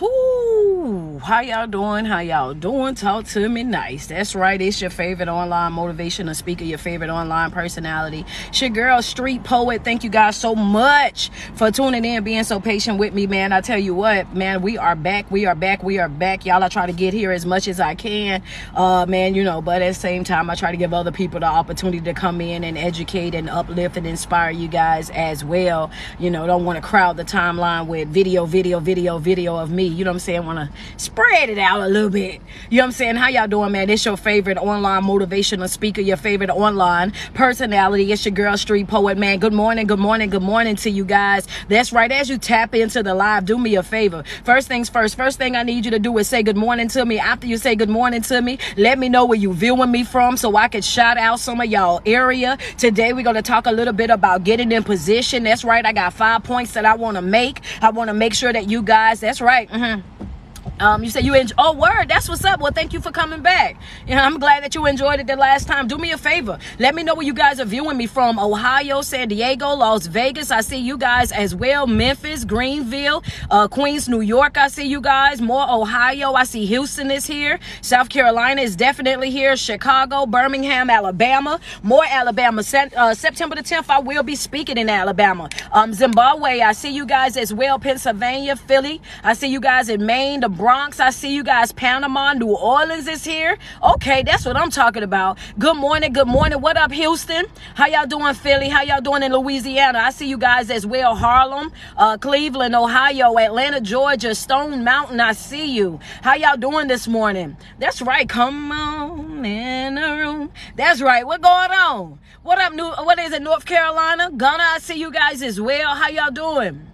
Whoo, how y'all doing? How y'all doing? Talk to me nice. That's right. It's your favorite online motivational speaker, your favorite online personality. It's your girl, Street Poet. Thank you guys so much for tuning in, being so patient with me, man. I tell you what, man, we are back. We are back. We are back. Y'all, I try to get here as much as I can, uh, man, you know, but at the same time, I try to give other people the opportunity to come in and educate and uplift and inspire you guys as well. You know, don't want to crowd the timeline with video, video, video, video of me. You know what I'm saying? Want to spread it out a little bit. You know what I'm saying? How y'all doing, man? It's your favorite online motivational speaker, your favorite online personality. It's your girl, Street Poet, man. Good morning, good morning, good morning to you guys. That's right. As you tap into the live, do me a favor. First things first. First thing I need you to do is say good morning to me. After you say good morning to me, let me know where you viewing me from so I can shout out some of y'all area. Today we're going to talk a little bit about getting in position. That's right. I got five points that I want to make. I want to make sure that you guys, that's right. Mm-hmm um, you said you enjoy. Oh, word. That's what's up. Well, thank you for coming back. You know, I'm glad that you enjoyed it the last time. Do me a favor. Let me know where you guys are viewing me from. Ohio, San Diego, Las Vegas. I see you guys as well. Memphis, Greenville, uh, Queens, New York. I see you guys. More Ohio. I see Houston is here. South Carolina is definitely here. Chicago, Birmingham, Alabama. More Alabama. Uh, September the 10th, I will be speaking in Alabama. Um, Zimbabwe. I see you guys as well. Pennsylvania, Philly. I see you guys in Maine, the Bronx. I see you guys. Panama, New Orleans is here. Okay, that's what I'm talking about. Good morning. Good morning. What up, Houston? How y'all doing, Philly? How y'all doing in Louisiana? I see you guys as well. Harlem, uh, Cleveland, Ohio, Atlanta, Georgia, Stone Mountain. I see you. How y'all doing this morning? That's right. Come on in the room. That's right. What going on? What up, New? What is it, North Carolina? Ghana. I see you guys as well. How y'all doing?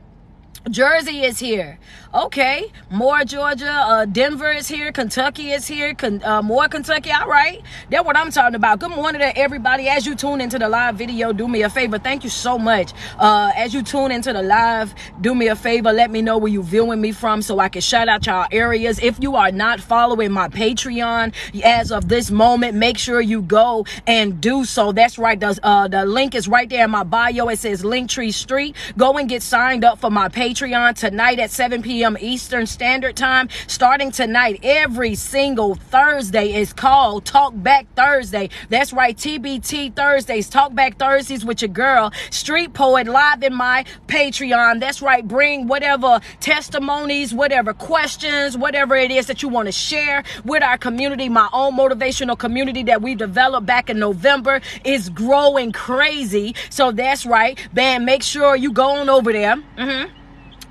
Jersey is here. Okay, more Georgia. Uh, Denver is here. Kentucky is here. Con- uh, more Kentucky. All right, that's what I'm talking about. Good morning to everybody. As you tune into the live video, do me a favor. Thank you so much. Uh, as you tune into the live, do me a favor. Let me know where you viewing me from so I can shout out y'all areas. If you are not following my Patreon as of this moment, make sure you go and do so. That's right. The, uh, the link is right there in my bio. It says Linktree Street. Go and get signed up for my Patreon. Patreon tonight at 7 p.m. Eastern Standard Time. Starting tonight, every single Thursday is called Talk Back Thursday. That's right, TBT Thursdays, Talk Back Thursdays with your girl, Street Poet, live in my Patreon. That's right, bring whatever testimonies, whatever questions, whatever it is that you want to share with our community. My own motivational community that we developed back in November is growing crazy. So that's right, man. Make sure you go on over there. Mm-hmm.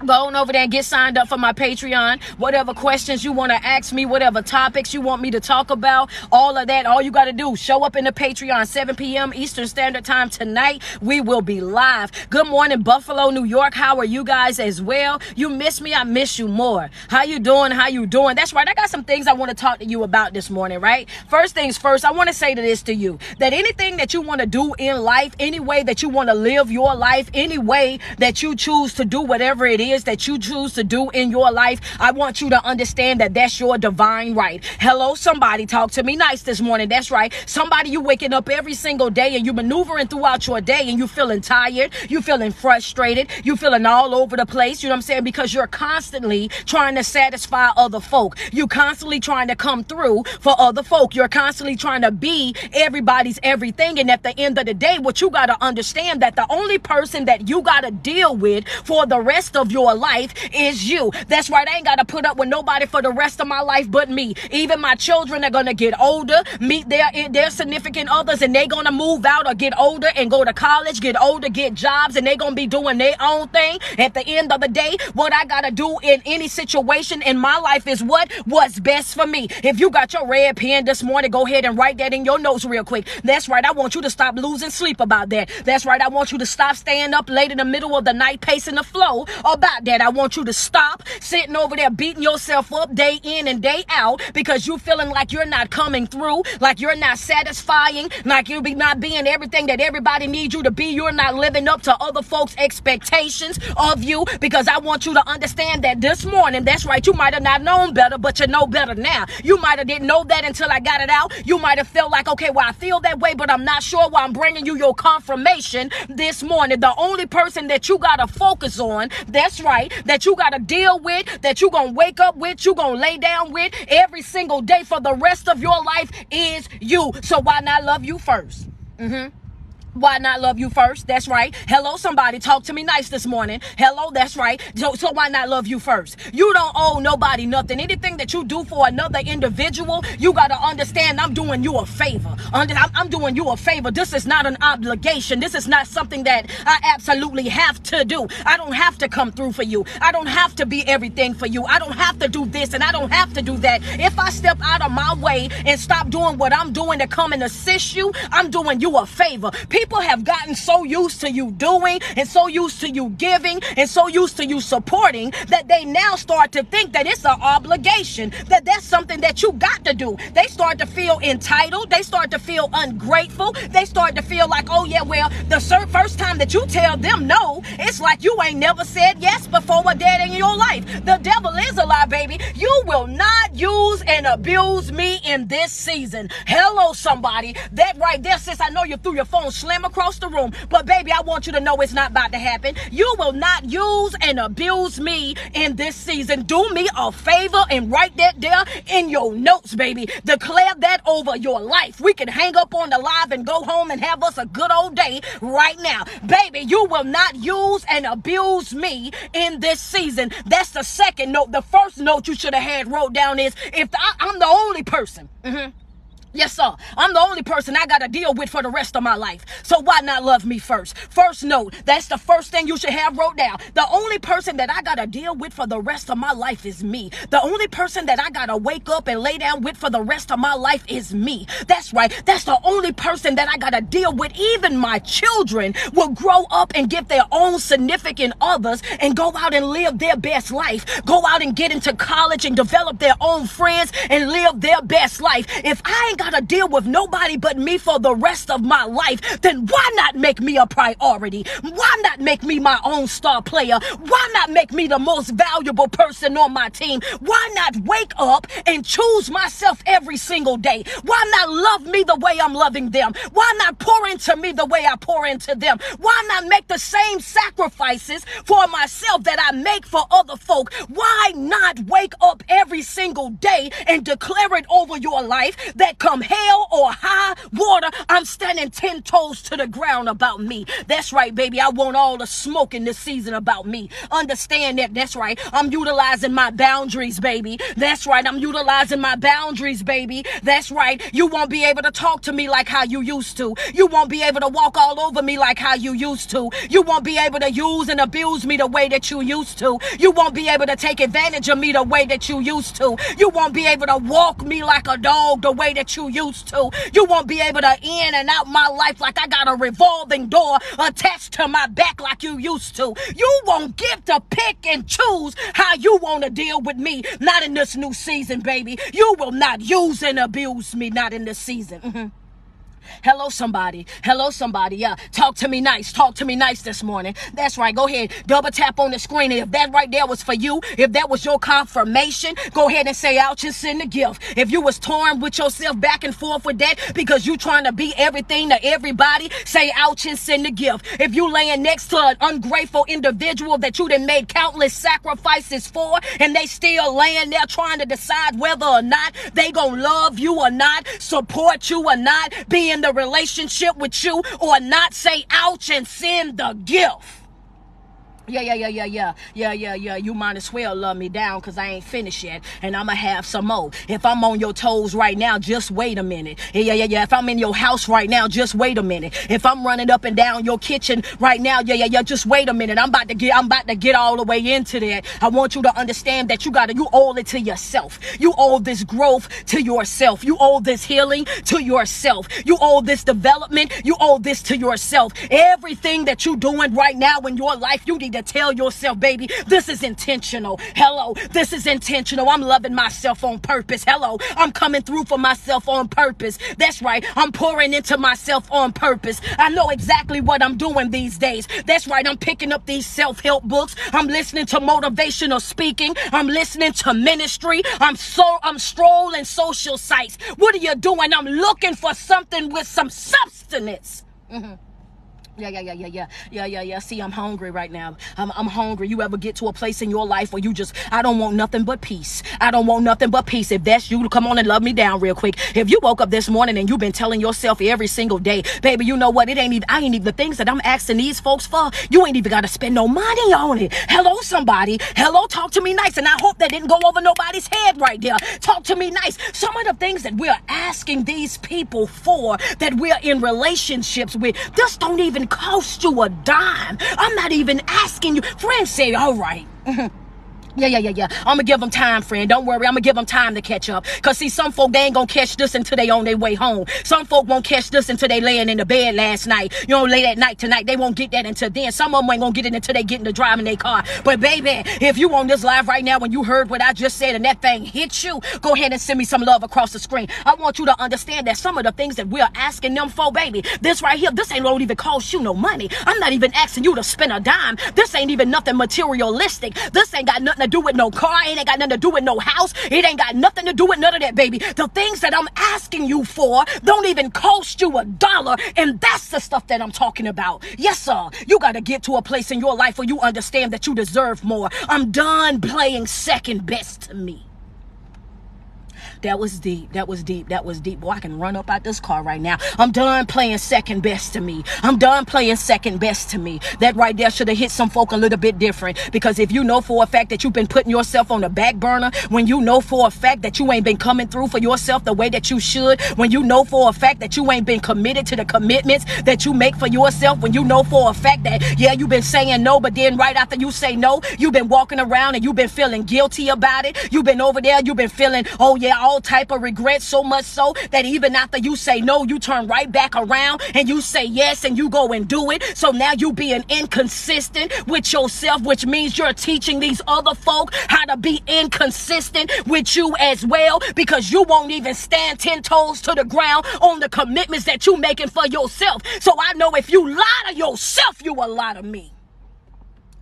Go on over there and get signed up for my Patreon. Whatever questions you want to ask me, whatever topics you want me to talk about, all of that, all you got to do, show up in the Patreon, 7 p.m. Eastern Standard Time tonight. We will be live. Good morning, Buffalo, New York. How are you guys as well? You miss me, I miss you more. How you doing? How you doing? That's right. I got some things I want to talk to you about this morning, right? First things first, I want to say to this to you that anything that you want to do in life, any way that you want to live your life, any way that you choose to do whatever it is is that you choose to do in your life, I want you to understand that that's your divine right. Hello, somebody talk to me nice this morning. That's right. Somebody you waking up every single day and you maneuvering throughout your day and you feeling tired, you feeling frustrated, you feeling all over the place. You know what I'm saying? Because you're constantly trying to satisfy other folk. You constantly trying to come through for other folk. You're constantly trying to be everybody's everything. And at the end of the day, what you got to understand that the only person that you got to deal with for the rest of your life is you. That's right. I ain't got to put up with nobody for the rest of my life but me. Even my children are going to get older, meet their, eh, their significant others, and they're going to move out or get older and go to college, get older, get jobs, and they going to be doing their own thing. At the end of the day, what I got to do in any situation in my life is what? What's best for me. If you got your red pen this morning, go ahead and write that in your notes real quick. That's right. I want you to stop losing sleep about that. That's right. I want you to stop staying up late in the middle of the night pacing the flow about about that. I want you to stop sitting over there beating yourself up day in and day out because you're feeling like you're not coming through, like you're not satisfying, like you're not being everything that everybody needs you to be. You're not living up to other folks' expectations of you because I want you to understand that this morning, that's right, you might have not known better, but you know better now. You might have didn't know that until I got it out. You might have felt like, okay, well, I feel that way, but I'm not sure why I'm bringing you your confirmation this morning. The only person that you got to focus on, that's That's right. That you got to deal with, that you going to wake up with, you going to lay down with every single day for the rest of your life is you. So why not love you 1st Mm-hmm. Why not love you first? That's right. Hello, somebody talk to me nice this morning. Hello, that's right. So, so why not love you first? You don't owe nobody nothing. Anything that you do for another individual, you got to understand I'm doing you a favor. I'm, doing you a favor. This is not an obligation. This is not something that I absolutely have to do. I don't have to come through for you. I don't have to be everything for you. I don't have to do this and I don't have to do that. If I step out of my way and stop doing what I'm doing to come and assist you, I'm doing you a favor. People people have gotten so used to you doing and so used to you giving and so used to you supporting that they now start to think that it's an obligation, that that's something that you got to do. They start to feel entitled. They start to feel ungrateful. They start to feel like, oh, yeah, well, the first time that you tell them no, it's like you ain't never said yes before a day in your life. The devil is a lie, baby. You will not use and abuse me in this season. Hello, somebody. That right there, sis, I know you threw your phone slam across the room. But baby, I want you to know it's not about to happen. You will not use and abuse me in this season. Do me a favor and write that there in your notes, baby. Declare that over your life. We can hang up on the live and go home and have us a good old day right now. Baby, you will not use and abuse me in this season. That's the second note. The first note you should have had wrote down is if I, am the only person. Mm-hmm Yes, sir. I'm the only person I got to deal with for the rest of my life. So why not love me first? First note, that's the first thing you should have wrote down. The only person that I got to deal with for the rest of my life is me. The only person that I got to wake up and lay down with for the rest of my life is me. That's right. That's the only person that I got to deal with. Even my children will grow up and get their own significant others and go out and live their best life. Go out and get into college and develop their own friends and live their best life. If I ain't gotta deal with nobody but me for the rest of my life, then why not make me a priority? Why not make me my own star player? Why not make me the most valuable person on my team? Why not wake up and choose myself every single day? Why not love me the way I'm loving them? Why not pour into me the way I pour into them? Why not make the same sacrifices for myself that I make for other folk? Why not wake up every single day and declare it over your life that comes hell or high water, I'm standing 10 toes to the ground about me. That's right, baby. I want all the smoke in this season about me. Understand that. That's right. I'm utilizing my boundaries, baby. That's right. I'm utilizing my boundaries, baby. That's right. You won't be able to talk to me like how you used to. You won't be able to walk all over me like how you used to. You won't be able to use and abuse me the way that you used to. You won't be able to take advantage of me the way that you used to. You won't be able to walk me like a dog the way that you used to. You won't be able to in and out my life like I got a revolving door attached to my back like you used to. You won't get to pick and choose how you want to deal with me. Not in this new season, baby. You will not use and abuse me. Not in this season. Mm-hmm. Hello, somebody. Hello, somebody. Yeah, talk to me nice. Talk to me nice this morning. That's right. Go ahead. Double tap on the screen. if that right there was for you, if that was your confirmation, go ahead and say ouch and send a gift. If you was torn with yourself back and forth with that because you trying to be everything to everybody, say ouch and send a gift. If you laying next to an ungrateful individual that you done made countless sacrifices for and they still laying there trying to decide whether or not they gonna love you or not, support you or not, being in the relationship with you or not say ouch and send the gift. Yeah, yeah, yeah, yeah, yeah, yeah, yeah, yeah. You might as well love me down because I ain't finished yet. And I'ma have some more. If I'm on your toes right now, just wait a minute. Yeah, yeah, yeah. If I'm in your house right now, just wait a minute. If I'm running up and down your kitchen right now, yeah, yeah, yeah, just wait a minute. I'm about to get I'm about to get all the way into that. I want you to understand that you gotta you owe it to yourself. You owe this growth to yourself. You owe this healing to yourself. You owe this development. You owe this to yourself. Everything that you're doing right now in your life, you need to tell yourself, baby, this is intentional. Hello, this is intentional. I'm loving myself on purpose. Hello, I'm coming through for myself on purpose. That's right. I'm pouring into myself on purpose. I know exactly what I'm doing these days. That's right. I'm picking up these self help books. I'm listening to motivational speaking. I'm listening to ministry. I'm so, I'm strolling social sites. What are you doing? I'm looking for something with some substance. Mm-hmm. Yeah, yeah, yeah, yeah, yeah, yeah, yeah, yeah. See, I'm hungry right now. I'm, I'm hungry. You ever get to a place in your life where you just, I don't want nothing but peace. I don't want nothing but peace. If that's you, come on and love me down real quick. If you woke up this morning and you've been telling yourself every single day, baby, you know what? It ain't even, I ain't even the things that I'm asking these folks for. You ain't even got to spend no money on it. Hello, somebody. Hello, talk to me nice. And I hope that didn't go over nobody's head right there. Talk to me nice. Some of the things that we're asking these people for that we're in relationships with just don't even cost you a dime. I'm not even asking you. Friends say, all right. Yeah, yeah, yeah, yeah. I'm gonna give them time, friend. Don't worry. I'm gonna give them time to catch up. Cause see, some folk they ain't gonna catch this until they on their way home. Some folk won't catch this until they laying in the bed last night. You know, late at night tonight. They won't get that until then. Some of them ain't gonna get it until they get in the driving their car. But baby, if you on this live right now when you heard what I just said and that thing hit you, go ahead and send me some love across the screen. I want you to understand that some of the things that we're asking them for, baby, this right here, this ain't gonna even cost you no money. I'm not even asking you to spend a dime. This ain't even nothing materialistic. This ain't got nothing to do with no car. It ain't got nothing to do with no house. It ain't got nothing to do with none of that, baby. The things that I'm asking you for don't even cost you a dollar. And that's the stuff that I'm talking about. Yes, sir. You got to get to a place in your life where you understand that you deserve more. I'm done playing second best to me. That was deep. That was deep. That was deep. Boy, I can run up out this car right now. I'm done playing second best to me. I'm done playing second best to me. That right there should have hit some folk a little bit different. Because if you know for a fact that you've been putting yourself on the back burner, when you know for a fact that you ain't been coming through for yourself the way that you should, when you know for a fact that you ain't been committed to the commitments that you make for yourself, when you know for a fact that, yeah, you've been saying no, but then right after you say no, you've been walking around and you've been feeling guilty about it. You've been over there, you've been feeling, oh yeah, all all type of regret so much so that even after you say no, you turn right back around and you say yes and you go and do it. So now you being inconsistent with yourself, which means you're teaching these other folk how to be inconsistent with you as well because you won't even stand 10 toes to the ground on the commitments that you making for yourself. So I know if you lie to yourself, you a lie to me.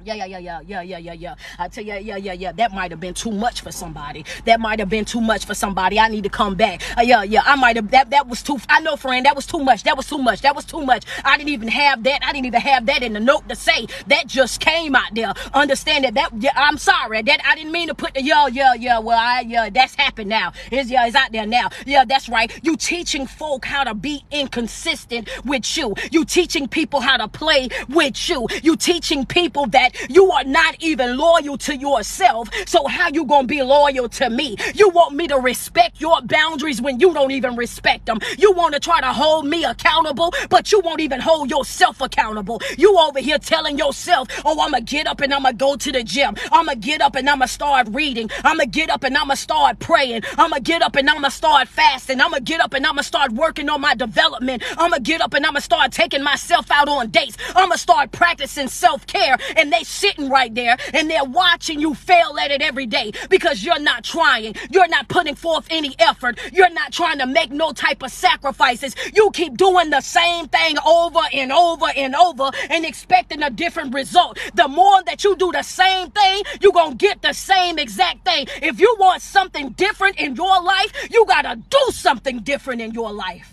Yeah, yeah, yeah, yeah, yeah, yeah, yeah, yeah. I tell you, yeah, yeah, yeah. That might have been too much for somebody. That might have been too much for somebody. I need to come back. Uh, yeah, yeah. I might have. That that was too. I know, friend. That was too much. That was too much. That was too much. I didn't even have that. I didn't even have that in the note to say. That just came out there. Understand that. That. Yeah, I'm sorry. That I didn't mean to put the yeah, yeah, yeah. Well, I yeah. That's happened now. Is yeah. It's out there now. Yeah, that's right. You teaching folk how to be inconsistent with you. You teaching people how to play with you. You teaching people that you are not even loyal to yourself. So how you to be loyal to me? You want me to respect your boundaries when you don't even respect them. You want to try to hold me accountable, but you won't even hold yourself accountable. You over here telling yourself, "Oh, I'm going to get up and I'm going to go to the gym. I'm going to get up and I'm going to start reading. I'm going to get up and I'm going to start praying. I'm going to get up and I'm going to start fasting. I'm going to get up and I'm going to start working on my development. I'm going to get up and I'm going to start taking myself out on dates. I'm going to start practicing self-care." And they sitting right there and they're watching you fail at it every day because you're not trying. You're not putting forth any effort. You're not trying to make no type of sacrifices. You keep doing the same thing over and over and over and expecting a different result. The more that you do the same thing, you're going to get the same exact thing. If you want something different in your life, you got to do something different in your life.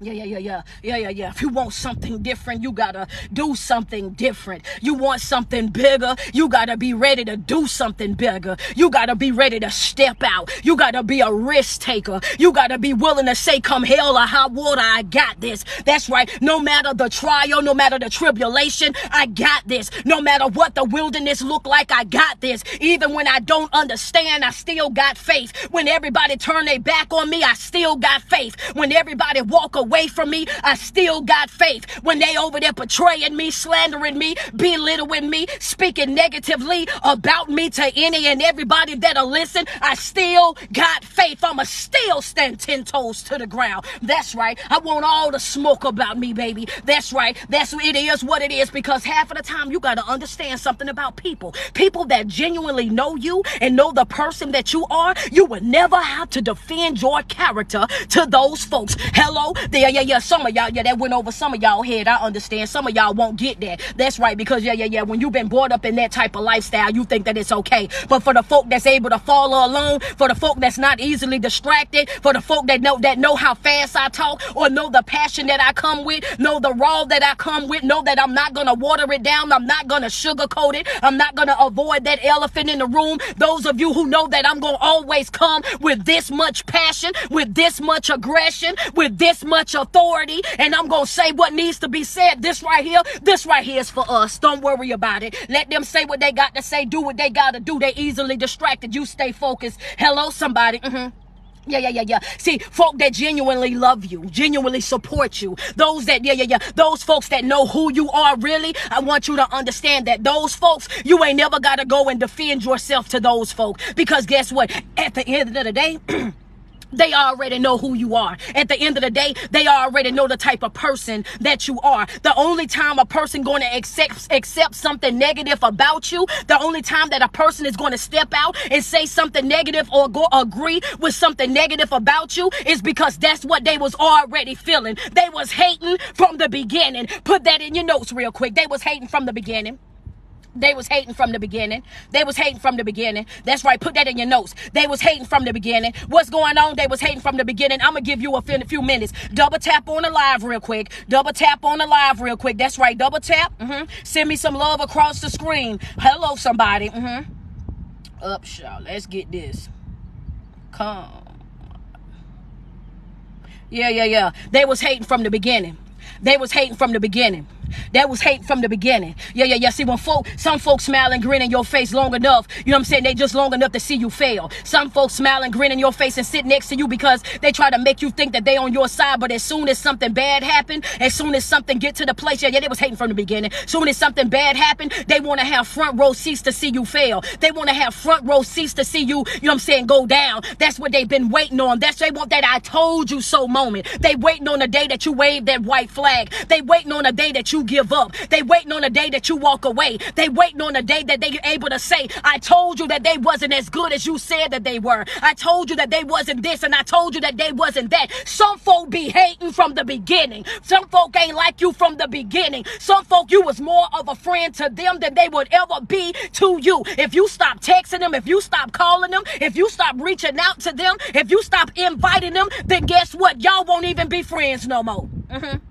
Yeah, yeah, yeah, yeah, yeah, yeah, yeah. If you want something different, you gotta do something different. You want something bigger, you gotta be ready to do something bigger. You gotta be ready to step out. You gotta be a risk taker. You gotta be willing to say, come hell or high water, I got this. That's right. No matter the trial, no matter the tribulation, I got this. No matter what the wilderness look like, I got this. Even when I don't understand, I still got faith. When everybody turn their back on me, I still got faith. When everybody walk away, away from me, I still got faith. When they over there betraying me, slandering me, belittling me, speaking negatively about me to any and everybody that'll listen, I still got faith. I'ma still stand ten toes to the ground. That's right. I want all the smoke about me, baby. That's right. That's it is what it is because half of the time you gotta understand something about people. People that genuinely know you and know the person that you are, you would never have to defend your character to those folks. Hello, Yeah, yeah, yeah. Some of y'all, yeah, that went over some of y'all head. I understand. Some of y'all won't get that. That's right, because yeah, yeah, yeah. When you've been brought up in that type of lifestyle, you think that it's okay. But for the folk that's able to follow alone, for the folk that's not easily distracted, for the folk that know that know how fast I talk, or know the passion that I come with, know the raw that I come with, know that I'm not gonna water it down, I'm not gonna sugarcoat it, I'm not gonna avoid that elephant in the room. Those of you who know that I'm gonna always come with this much passion, with this much aggression, with this much authority, and I'm gonna say what needs to be said. This right here, this right here is for us. Don't worry about it. Let them say what they got to say, do what they gotta do. They easily distracted. You stay focused. Hello, somebody. Mm-hmm. Yeah, yeah, yeah, yeah. See, folk that genuinely love you, genuinely support you, those that, yeah, yeah, yeah, those folks that know who you are really, I want you to understand that those folks, you ain't never got to go and defend yourself to those folks. Because guess what? At the end of the day, They already know who you are. At the end of the day, they already know the type of person that you are. The only time a person going to accept accept something negative about you, the only time that a person is going to step out and say something negative or go agree with something negative about you is because that's what they was already feeling. They was hating from the beginning. Put that in your notes real quick. They was hating from the beginning. They was hating from the beginning. They was hating from the beginning. That's right. Put that in your notes. They was hating from the beginning. What's going on? They was hating from the beginning. I'm gonna give you a few minutes. Double tap on the live real quick. Double tap on the live real quick. That's right. Double tap. Mm-hmm. Send me some love across the screen. Hello, somebody. Mm-hmm. Up, y'all. Let's get this. Come. Yeah, yeah, yeah. They was hating from the beginning. They was hating from the beginning. That was hate from the beginning. Yeah, yeah, yeah. See, when folk, some folks smile and grin in your face long enough, you know what I'm saying? They just long enough to see you fail. Some folks smile and grin in your face and sit next to you because they try to make you think that they on your side. But as soon as something bad happened, as soon as something get to the place, yeah, yeah, they was hating from the beginning. Soon as something bad happened, they want to have front row seats to see you fail. They want to have front row seats to see you, you know what I'm saying, go down. That's what they've been waiting on. That's they want that I told you so moment. They waiting on the day that you wave that white flag. They waiting on the day that you give up. They waiting on the day that you walk away. They waiting on the day that they able to say, I told you that they wasn't as good as you said that they were. I told you that they wasn't this and I told you that they wasn't that. Some folk be hating from the beginning. Some folk ain't like you from the beginning. Some folk you was more of a friend to them than they would ever be to you. If you stop texting them, if you stop calling them, if you stop reaching out to them, if you stop inviting them, then guess what? Y'all won't even be friends no more. Mm-hmm.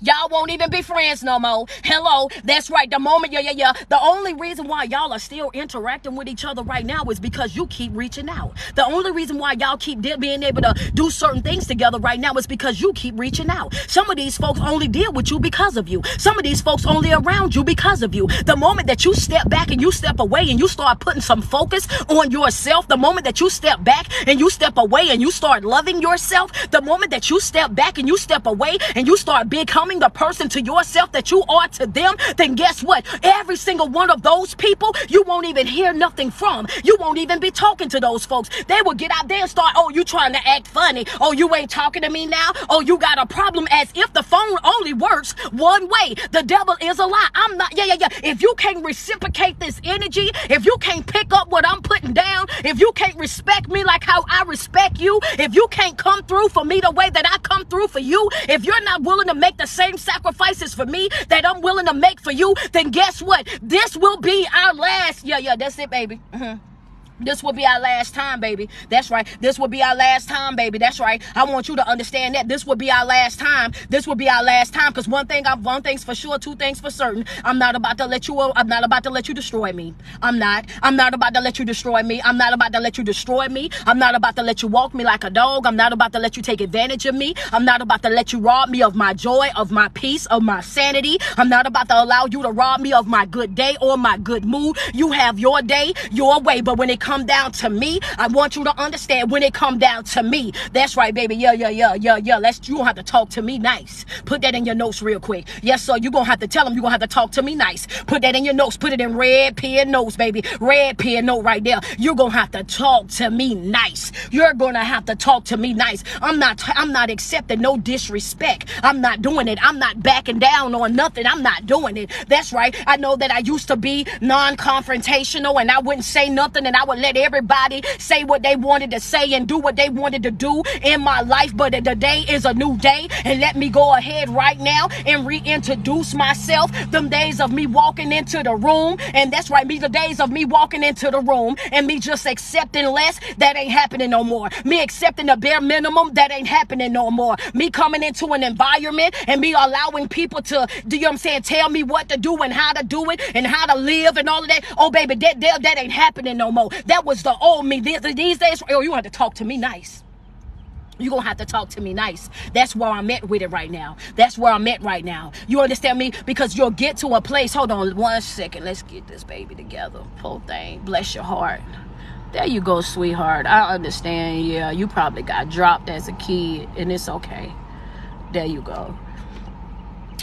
Y'all won't even be friends no more. Hello. That's right. The moment, yeah, yeah, yeah. The only reason why y'all are still interacting with each other right now is because you keep reaching out. The only reason why y'all keep being able to do certain things together right now is because you keep reaching out. Some of these folks only deal with you because of you. Some of these folks only around you because of you. The moment that you step back and you step away and you start putting some focus on yourself, the moment that you step back and you step away and you start loving yourself, the moment that you step back and you step away and you start becoming becoming the person to yourself that you are to them, then guess what? Every single one of those people, you won't even hear nothing from. You won't even be talking to those folks. They will get out there and start, oh, you trying to act funny. Oh, you ain't talking to me now. Oh, you got a problem as if the phone only works one way. The devil is a lie. I'm not, yeah, yeah, yeah. If you can't reciprocate this energy, if you can't pick up what I'm putting down, if you can't respect me like how I respect you, if you can't come through for me the way that I come through for you, if you're not willing to make the same sacrifices for me that I'm willing to make for you, then guess what? This will be our last. Yeah, yeah, that's it, baby. Mm-hmm. This will be our last time, baby. That's right. This will be our last time, baby. That's right. I want you to understand that this will be our last time. This will be our last time. Because one thing, I'm one thing's for sure, two things for certain. I'm not about to let you. Uh, I'm not about to let you destroy me. I'm not. I'm not about to let you destroy me. I'm not about to let you destroy me. I'm not about to let you walk me like a dog. I'm not about to let you take advantage of me. I'm not about to let you rob me of my joy, of my peace, of my sanity. I'm not about to allow you to rob me of my good day or my good mood. You have your day, your way. But when it comes come down to me, I want you to understand when it come down to me. That's right, baby. Yeah, yeah, yeah, yeah, yeah. Let's you gonna have to talk to me nice. Put that in your notes real quick. Yes, sir. You gonna have to tell them you gonna have to talk to me nice. Put that in your notes. Put it in red pen notes, baby. Red pen note right there. You're gonna have to talk to me nice. You're gonna have to talk to me nice. I'm not I'm not accepting no disrespect. I'm not doing it. I'm not backing down on nothing. I'm not doing it. That's right. I know that I used to be non-confrontational and I wouldn't say nothing and I would would let everybody say what they wanted to say and do what they wanted to do in my life. But the day is a new day. And let me go ahead right now and reintroduce myself. Them days of me walking into the room. And that's right, me, the days of me walking into the room and me just accepting less, that ain't happening no more. Me accepting the bare minimum, that ain't happening no more. Me coming into an environment and me allowing people to, do you know what I'm saying, tell me what to do and how to do it and how to live and all of that. Oh, baby, that, that, that ain't happening no more. That was the old me. These, days, oh, you have to talk to me nice. You're gonna have to talk to me nice. That's where I'm at with it right now. That's where I'm at right now. You understand me? Because you'll get to a place. Hold on one second. Let's get this baby together. Poor thing. Bless your heart. There you go, sweetheart. I understand. Yeah, you probably got dropped as a kid, and it's okay. There you go.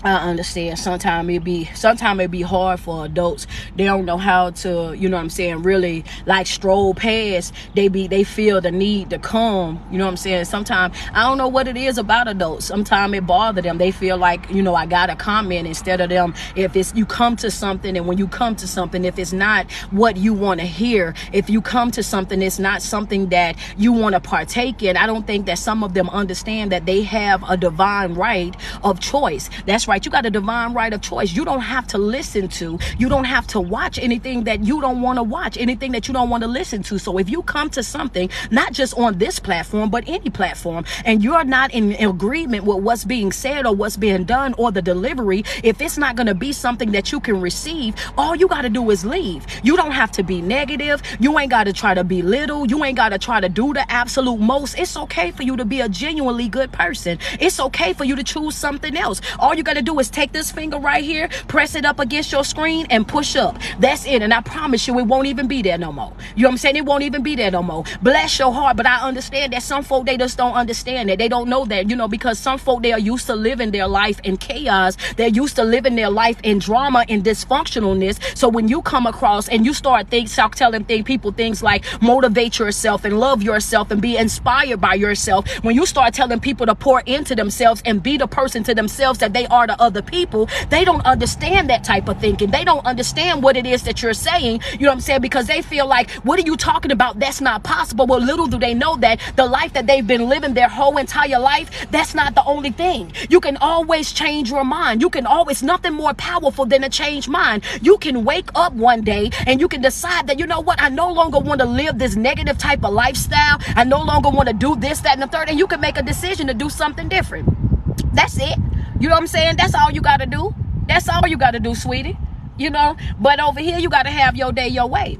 I understand. Sometimes it be sometimes it be hard for adults. They don't know how to, you know what I'm saying, really like stroll past. They be they feel the need to come. You know what I'm saying? Sometimes I don't know what it is about adults. Sometimes it bother them. They feel like, you know, I gotta comment instead of them if it's you come to something and when you come to something, if it's not what you want to hear, if you come to something, it's not something that you want to partake in. I don't think that some of them understand that they have a divine right of choice. That's right. You got a divine right of choice. You don't have to listen to, you don't have to watch anything that you don't want to watch, anything that you don't want to listen to. So if you come to something, not just on this platform, but any platform, and you're not in agreement with what's being said or what's being done or the delivery, if it's not going to be something that you can receive, all you got to do is leave. You don't have to be negative. You ain't got to try to be little. You ain't got to try to do the absolute most. It's okay for you to be a genuinely good person. It's okay for you to choose something else. All you got to do is take this finger right here, press it up against your screen, and push up. That's it. And I promise you, it won't even be there no more. You know what I'm saying? It won't even be there no more. Bless your heart. But I understand that some folk, they just don't understand that. They don't know that, you know, because some folk, they are used to living their life in chaos. They're used to living their life in drama and dysfunctionalness. So when you come across and you start think, start telling think, people things like motivate yourself and love yourself and be inspired by yourself, when you start telling people to pour into themselves and be the person to themselves that they are to other people, they don't understand that type of thinking. They don't understand what it is that you're saying. You know what I'm saying? Because they feel like, what are you talking about? That's not possible. Well, little do they know that the life that they've been living their whole entire life, that's not the only thing. You can always change your mind. You can always, nothing more powerful than a changed mind. You can wake up one day and you can decide that, you know what, I no longer want to live this negative type of lifestyle. I no longer want to do this, that, and the third. And you can make a decision to do something different. That's it. You know what I'm saying? That's all you got to do. That's all you got to do, sweetie. You know, but over here, you got to have your day your way.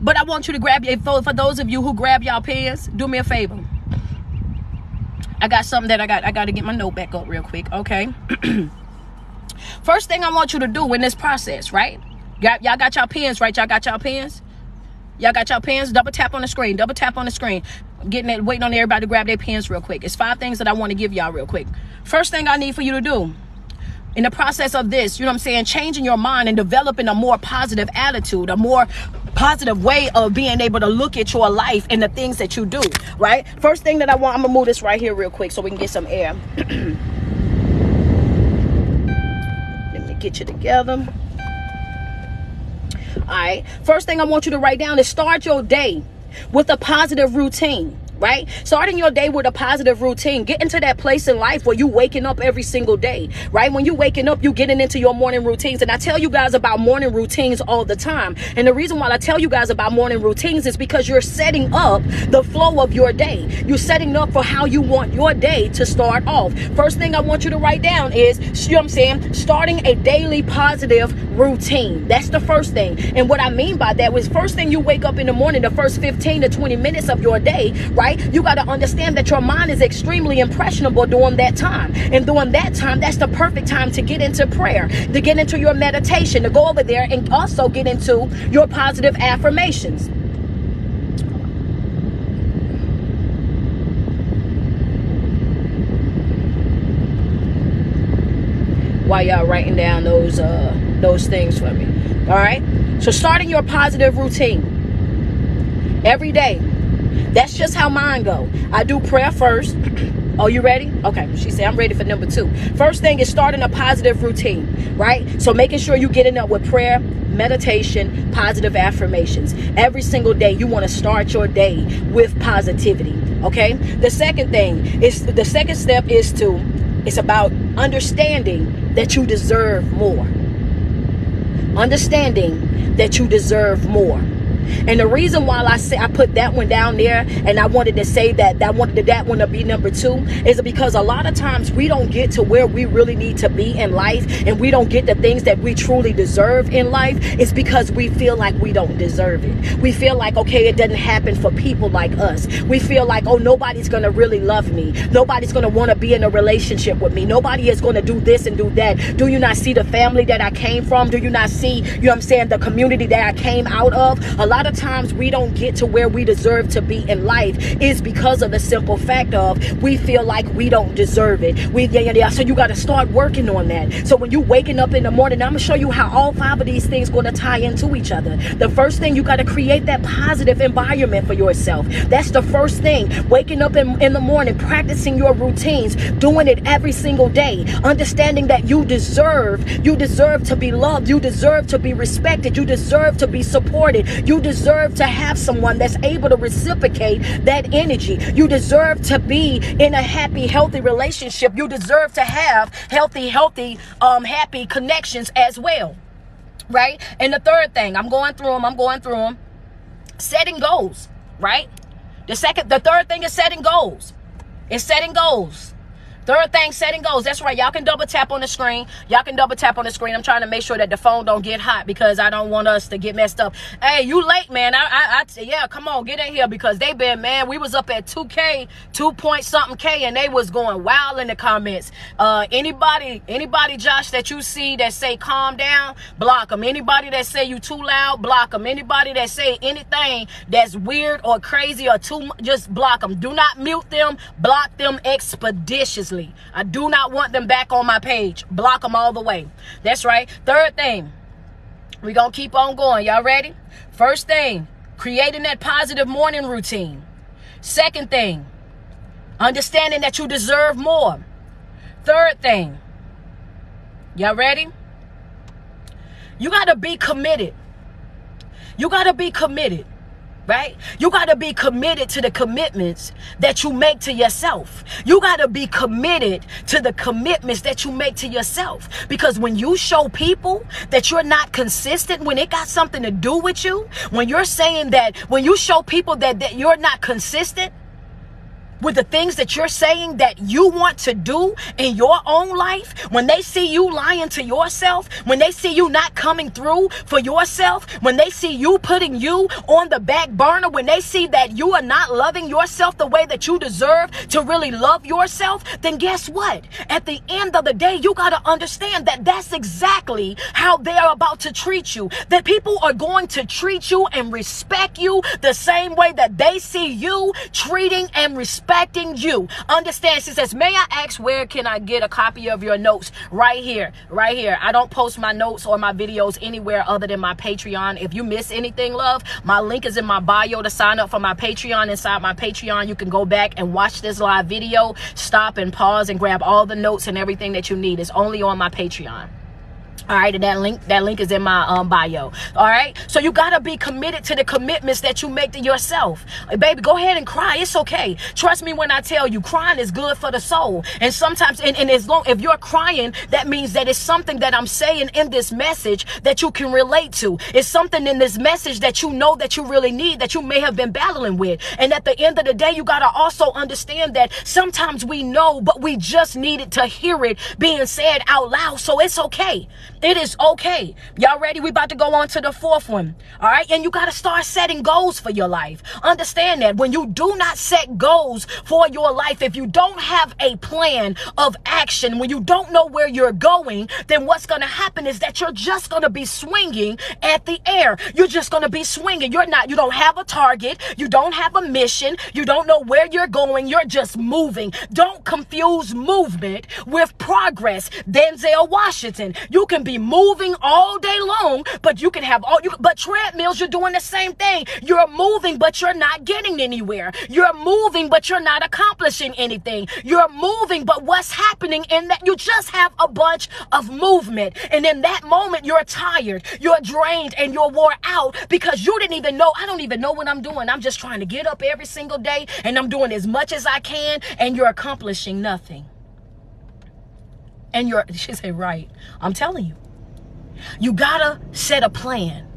But I want you to grab your, for, for those of you who grab y'all pens, do me a favor. I got something that I got, I got to get my note back up real quick, okay? First thing I want you to do in this process, right? Y'all, y'all got y'all pens, right? Y'all got y'all pens? Y'all got y'all pens? Double tap on the screen. Double tap on the screen. Getting it, waiting on everybody to grab their pens real quick. It's five things that I want to give y'all real quick. First thing I need for you to do in the process of this, you know what I'm saying, changing your mind and developing a more positive attitude, a more positive way of being able to look at your life and the things that you do, right? First thing that I want, I'm gonna move this right here real quick so we can get some air. Let me get you together. All right. First thing I want you to write down is start your day with a positive routine right? Starting your day with a positive routine. Get into that place in life where you waking up every single day, right? When you waking up, you getting into your morning routines. And I tell you guys about morning routines all the time. And the reason why I tell you guys about morning routines is because you're setting up the flow of your day. You're setting up for how you want your day to start off. First thing I want you to write down is, you know what I'm saying? Starting a daily positive routine. That's the first thing. And what I mean by that was first thing you wake up in the morning, the first 15 to 20 minutes of your day, right? Right? You got to understand that your mind is extremely impressionable during that time. And during that time, that's the perfect time to get into prayer, to get into your meditation, to go over there and also get into your positive affirmations. While y'all writing down those uh those things for me. All right? So starting your positive routine every day that's just how mine go. I do prayer first. Oh, you ready? Okay. She said, I'm ready for number two. First thing is starting a positive routine, right? So making sure you getting up with prayer, meditation, positive affirmations. Every single day, you want to start your day with positivity. Okay. The second thing is the second step is to it's about understanding that you deserve more. Understanding that you deserve more. And the reason why I say I put that one down there and I wanted to say that that wanted that one to be number two is because a lot of times we don't get to where we really need to be in life and we don't get the things that we truly deserve in life. It's because we feel like we don't deserve it. We feel like, okay, it doesn't happen for people like us. We feel like, oh, nobody's gonna really love me. Nobody's gonna want to be in a relationship with me. Nobody is gonna do this and do that. Do you not see the family that I came from? Do you not see, you know what I'm saying, the community that I came out of? A lot of times we don't get to where we deserve to be in life is because of the simple fact of we feel like we don't deserve it. We yeah, yeah, yeah. So you got to start working on that. So when you waking up in the morning, I'm gonna show you how all five of these things going to tie into each other. The first thing you got to create that positive environment for yourself. That's the first thing. Waking up in, in the morning, practicing your routines, doing it every single day, understanding that you deserve, you deserve to be loved, you deserve to be respected, you deserve to be supported, you deserve to have someone that's able to reciprocate that energy. You deserve to be in a happy, healthy relationship. You deserve to have healthy, healthy, um, happy connections as well. Right? And the third thing, I'm going through them, I'm going through them. Setting goals, right? The second, the third thing is setting goals. It's setting goals. Third thing, setting goals. That's right. Y'all can double tap on the screen. Y'all can double tap on the screen. I'm trying to make sure that the phone don't get hot because I don't want us to get messed up. Hey, you late, man. I, I, I yeah, come on, get in here because they been, man, we was up at 2K, 2 point something K, and they was going wild in the comments. Uh, anybody, anybody, Josh, that you see that say calm down, block them. Anybody that say you too loud, block them. Anybody that say anything that's weird or crazy or too, just block them. Do not mute them, block them expeditiously. I do not want them back on my page. Block them all the way. That's right. Third thing, we're going to keep on going. Y'all ready? First thing, creating that positive morning routine. Second thing, understanding that you deserve more. Third thing, y'all ready? You got to be committed. You got to be committed right? You got to be committed to the commitments that you make to yourself. You got to be committed to the commitments that you make to yourself. Because when you show people that you're not consistent, when it got something to do with you, when you're saying that, when you show people that, that you're not consistent, with the things that you're saying that you want to do in your own life, when they see you lying to yourself, when they see you not coming through for yourself, when they see you putting you on the back burner, when they see that you are not loving yourself the way that you deserve to really love yourself, then guess what? At the end of the day, you got to understand that that's exactly how they are about to treat you. That people are going to treat you and respect you the same way that they see you treating and respecting expecting you. Understand, she says, May I ask where can I get a copy of your notes? Right here, right here. I don't post my notes or my videos anywhere other than my Patreon. If you miss anything, love, my link is in my bio to sign up for my Patreon. Inside my Patreon, you can go back and watch this live video, stop and pause and grab all the notes and everything that you need. It's only on my Patreon. All right, and that link that link is in my um, bio. All right, so you gotta be committed to the commitments that you make to yourself, baby. Go ahead and cry. It's okay. Trust me when I tell you, crying is good for the soul. And sometimes, and, and as long if you're crying, that means that it's something that I'm saying in this message that you can relate to. It's something in this message that you know that you really need that you may have been battling with. And at the end of the day, you gotta also understand that sometimes we know, but we just needed to hear it being said out loud. So it's okay. It is okay. Y'all ready? We about to go on to the fourth one. All right. And you got to start setting goals for your life. Understand that when you do not set goals for your life, if you don't have a plan of action, when you don't know where you're going, then what's going to happen is that you're just going to be swinging at the air. You're just going to be swinging. You're not, you don't have a target. You don't have a mission. You don't know where you're going. You're just moving. Don't confuse movement with progress. Denzel Washington. You can be be moving all day long, but you can have all you but treadmills, you're doing the same thing. You're moving, but you're not getting anywhere. You're moving, but you're not accomplishing anything. You're moving, but what's happening in that you just have a bunch of movement. And in that moment, you're tired, you're drained, and you're wore out because you didn't even know. I don't even know what I'm doing. I'm just trying to get up every single day and I'm doing as much as I can, and you're accomplishing nothing. And you're, she said, right. I'm telling you. You gotta set a plan.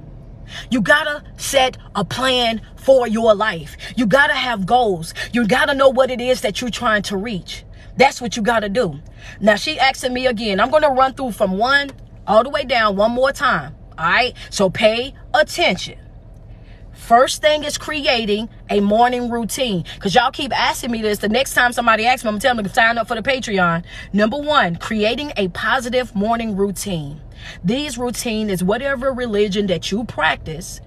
You gotta set a plan for your life. You gotta have goals. You gotta know what it is that you're trying to reach. That's what you gotta do. Now she asking me again. I'm gonna run through from one all the way down one more time. All right. So pay attention. First thing is creating a morning routine. Because y'all keep asking me this. The next time somebody asks me, I'm telling them to sign up for the Patreon. Number one, creating a positive morning routine. These routine is whatever religion that you practice.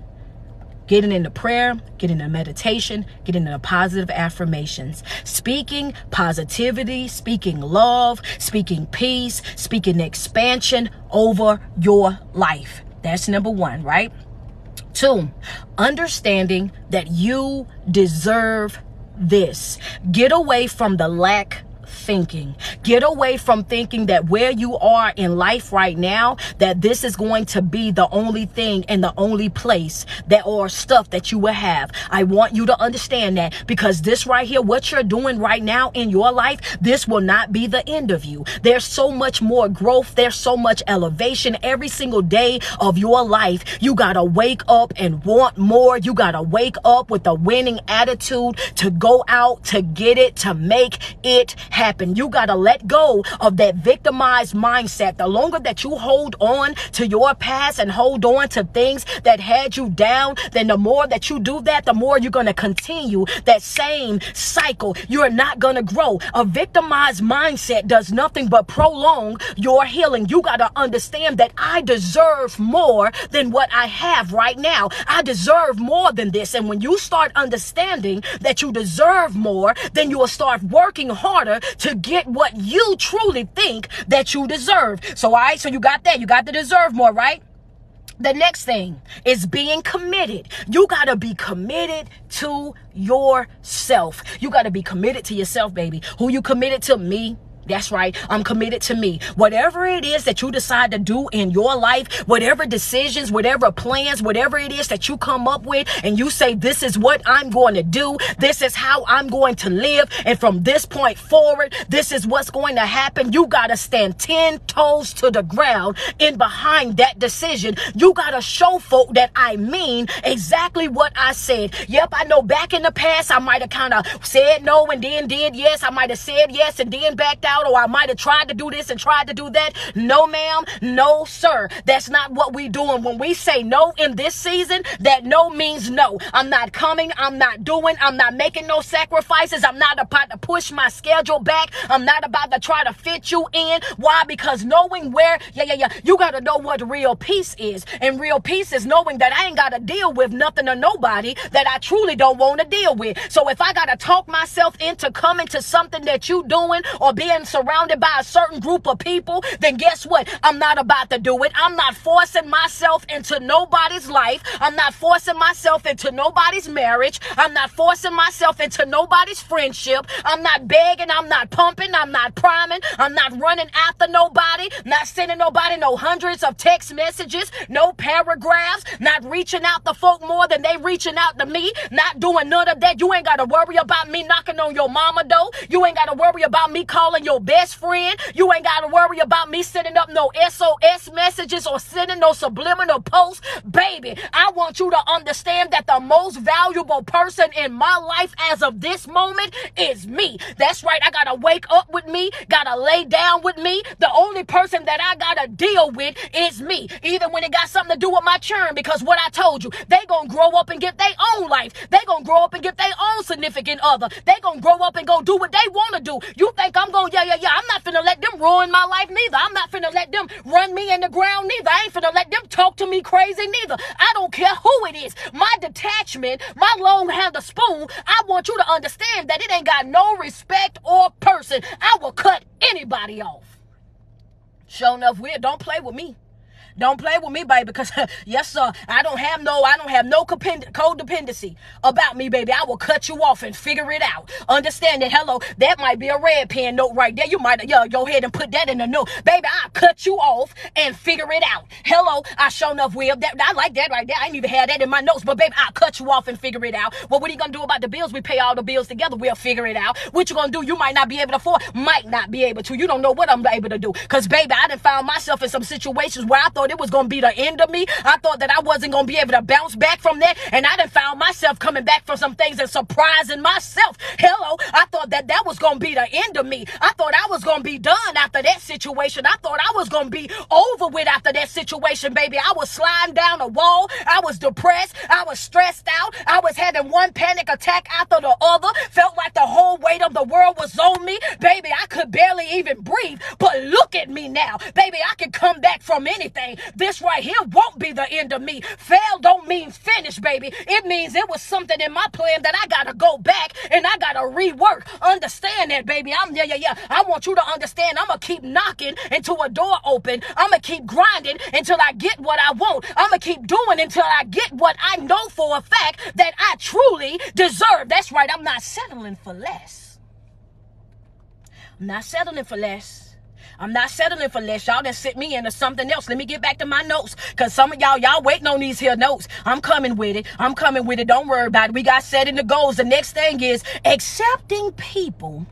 Getting into prayer, getting into meditation, getting into positive affirmations, speaking positivity, speaking love, speaking peace, speaking expansion over your life. That's number one, right? Two, understanding that you deserve this. Get away from the lack thinking. Get away from thinking that where you are in life right now, that this is going to be the only thing and the only place that or stuff that you will have. I want you to understand that because this right here, what you're doing right now in your life, this will not be the end of you. There's so much more growth. There's so much elevation every single day of your life. You got to wake up and want more. You got to wake up with a winning attitude to go out, to get it, to make it happen. You got to let go of that victimized mindset. The longer that you hold on to your past and hold on to things that had you down, then the more that you do that, the more you're going to continue that same cycle. You're not going to grow. A victimized mindset does nothing but prolong your healing. You got to understand that I deserve more than what I have right now. I deserve more than this. And when you start understanding that you deserve more, then you will start working harder to get what you truly think that you deserve. So, all right, so you got that. You got to deserve more, right? The next thing is being committed. You got to be committed to yourself. You got to be committed to yourself, baby. Who you committed to? Me, that's right. I'm committed to me. Whatever it is that you decide to do in your life, whatever decisions, whatever plans, whatever it is that you come up with, and you say, This is what I'm going to do. This is how I'm going to live. And from this point forward, this is what's going to happen. You got to stand 10 toes to the ground in behind that decision. You got to show folk that I mean exactly what I said. Yep, I know back in the past, I might have kind of said no and then did yes. I might have said yes and then backed out out or I might have tried to do this and tried to do that. No, ma'am. No, sir. That's not what we doing. When we say no in this season, that no means no. I'm not coming. I'm not doing. I'm not making no sacrifices. I'm not about to push my schedule back. I'm not about to try to fit you in. Why? Because knowing where, yeah, yeah, yeah, you got to know what real peace is. And real peace is knowing that I ain't got to deal with nothing or nobody that I truly don't want to deal with. So if I got to talk myself into coming to something that you doing or being surrounded by a certain group of people, then guess what? I'm not about to do it. I'm not forcing myself into nobody's life. I'm not forcing myself into nobody's marriage. I'm not forcing myself into nobody's friendship. I'm not begging. I'm not pumping. I'm not priming. I'm not running after nobody. Not sending nobody no hundreds of text messages, no paragraphs, not reaching out to folk more than they reaching out to me. Not doing none of that. You ain't got to worry about me knocking on your mama door. You ain't got to worry about me calling your best friend. You ain't got to worry about me sending up no SOS messages or sending no subliminal posts. Baby, I want you to understand that the most valuable person in my life as of this moment is me. That's right. I got to wake up with me, got to lay down with me. The only person that I got to deal with is me. Even when it got something to do with my churn, because what I told you, they going to grow up and get their own life. They going to grow up and get their own significant other. They going to grow up and go do what they want to do. You think I'm going, yeah, yeah, yeah, I'm not finna let them ruin my life neither. I'm not finna let them run me in the ground neither. I ain't finna let them talk to me crazy neither. I don't care who it is. My detachment, my long handle spoon, I want you to understand that it ain't got no respect or person. I will cut anybody off. Sure enough, weird. Don't play with me. Don't play with me, baby, because yes, sir, I don't have no, I don't have no codependency about me, baby. I will cut you off and figure it out. Understand that? Hello, that might be a red pen note right there. You might, yo, go ahead and put that in the note, baby. I'll cut you off and figure it out. Hello, I show enough will. That I like that right there. I didn't even have that in my notes, but baby, I'll cut you off and figure it out. Well, what are you gonna do about the bills? We pay all the bills together. We'll figure it out. What you gonna do? You might not be able to afford, might not be able to. You don't know what I'm able to do. Cause baby, I done found myself in some situations where I thought it was gonna be the end of me. I thought that I wasn't gonna be able to bounce back from that, and I done found myself coming back from some things and surprising myself. Hello, I thought that that was gonna be the end of me. I thought I was gonna be done after that situation. I thought I was gonna be over with after that situation, baby. I was sliding down a wall. I was depressed. I was stressed out. I was having one panic attack after the other. Felt like the whole weight of the world was on me. Baby, I could barely even breathe. But look at me now. Baby, I can come back from anything. This right here won't be the end of me. Fail don't mean finish, baby. It means it was something in my plan that I gotta go back and I gotta rework. Understand that, baby. I'm yeah, yeah, yeah. I want you to understand. I'm gonna keep knocking until a door open. I'm gonna keep grinding until I get what I want. I'm gonna keep doing until I get what I know for a fact that I truly deserve. That's right. I'm not settling for less. I'm not settling for less. I'm not settling for less. Y'all done sent me into something else. Let me get back to my notes. Cause some of y'all, y'all waiting on these here notes. I'm coming with it. I'm coming with it. Don't worry about it. We got setting the goals. The next thing is accepting people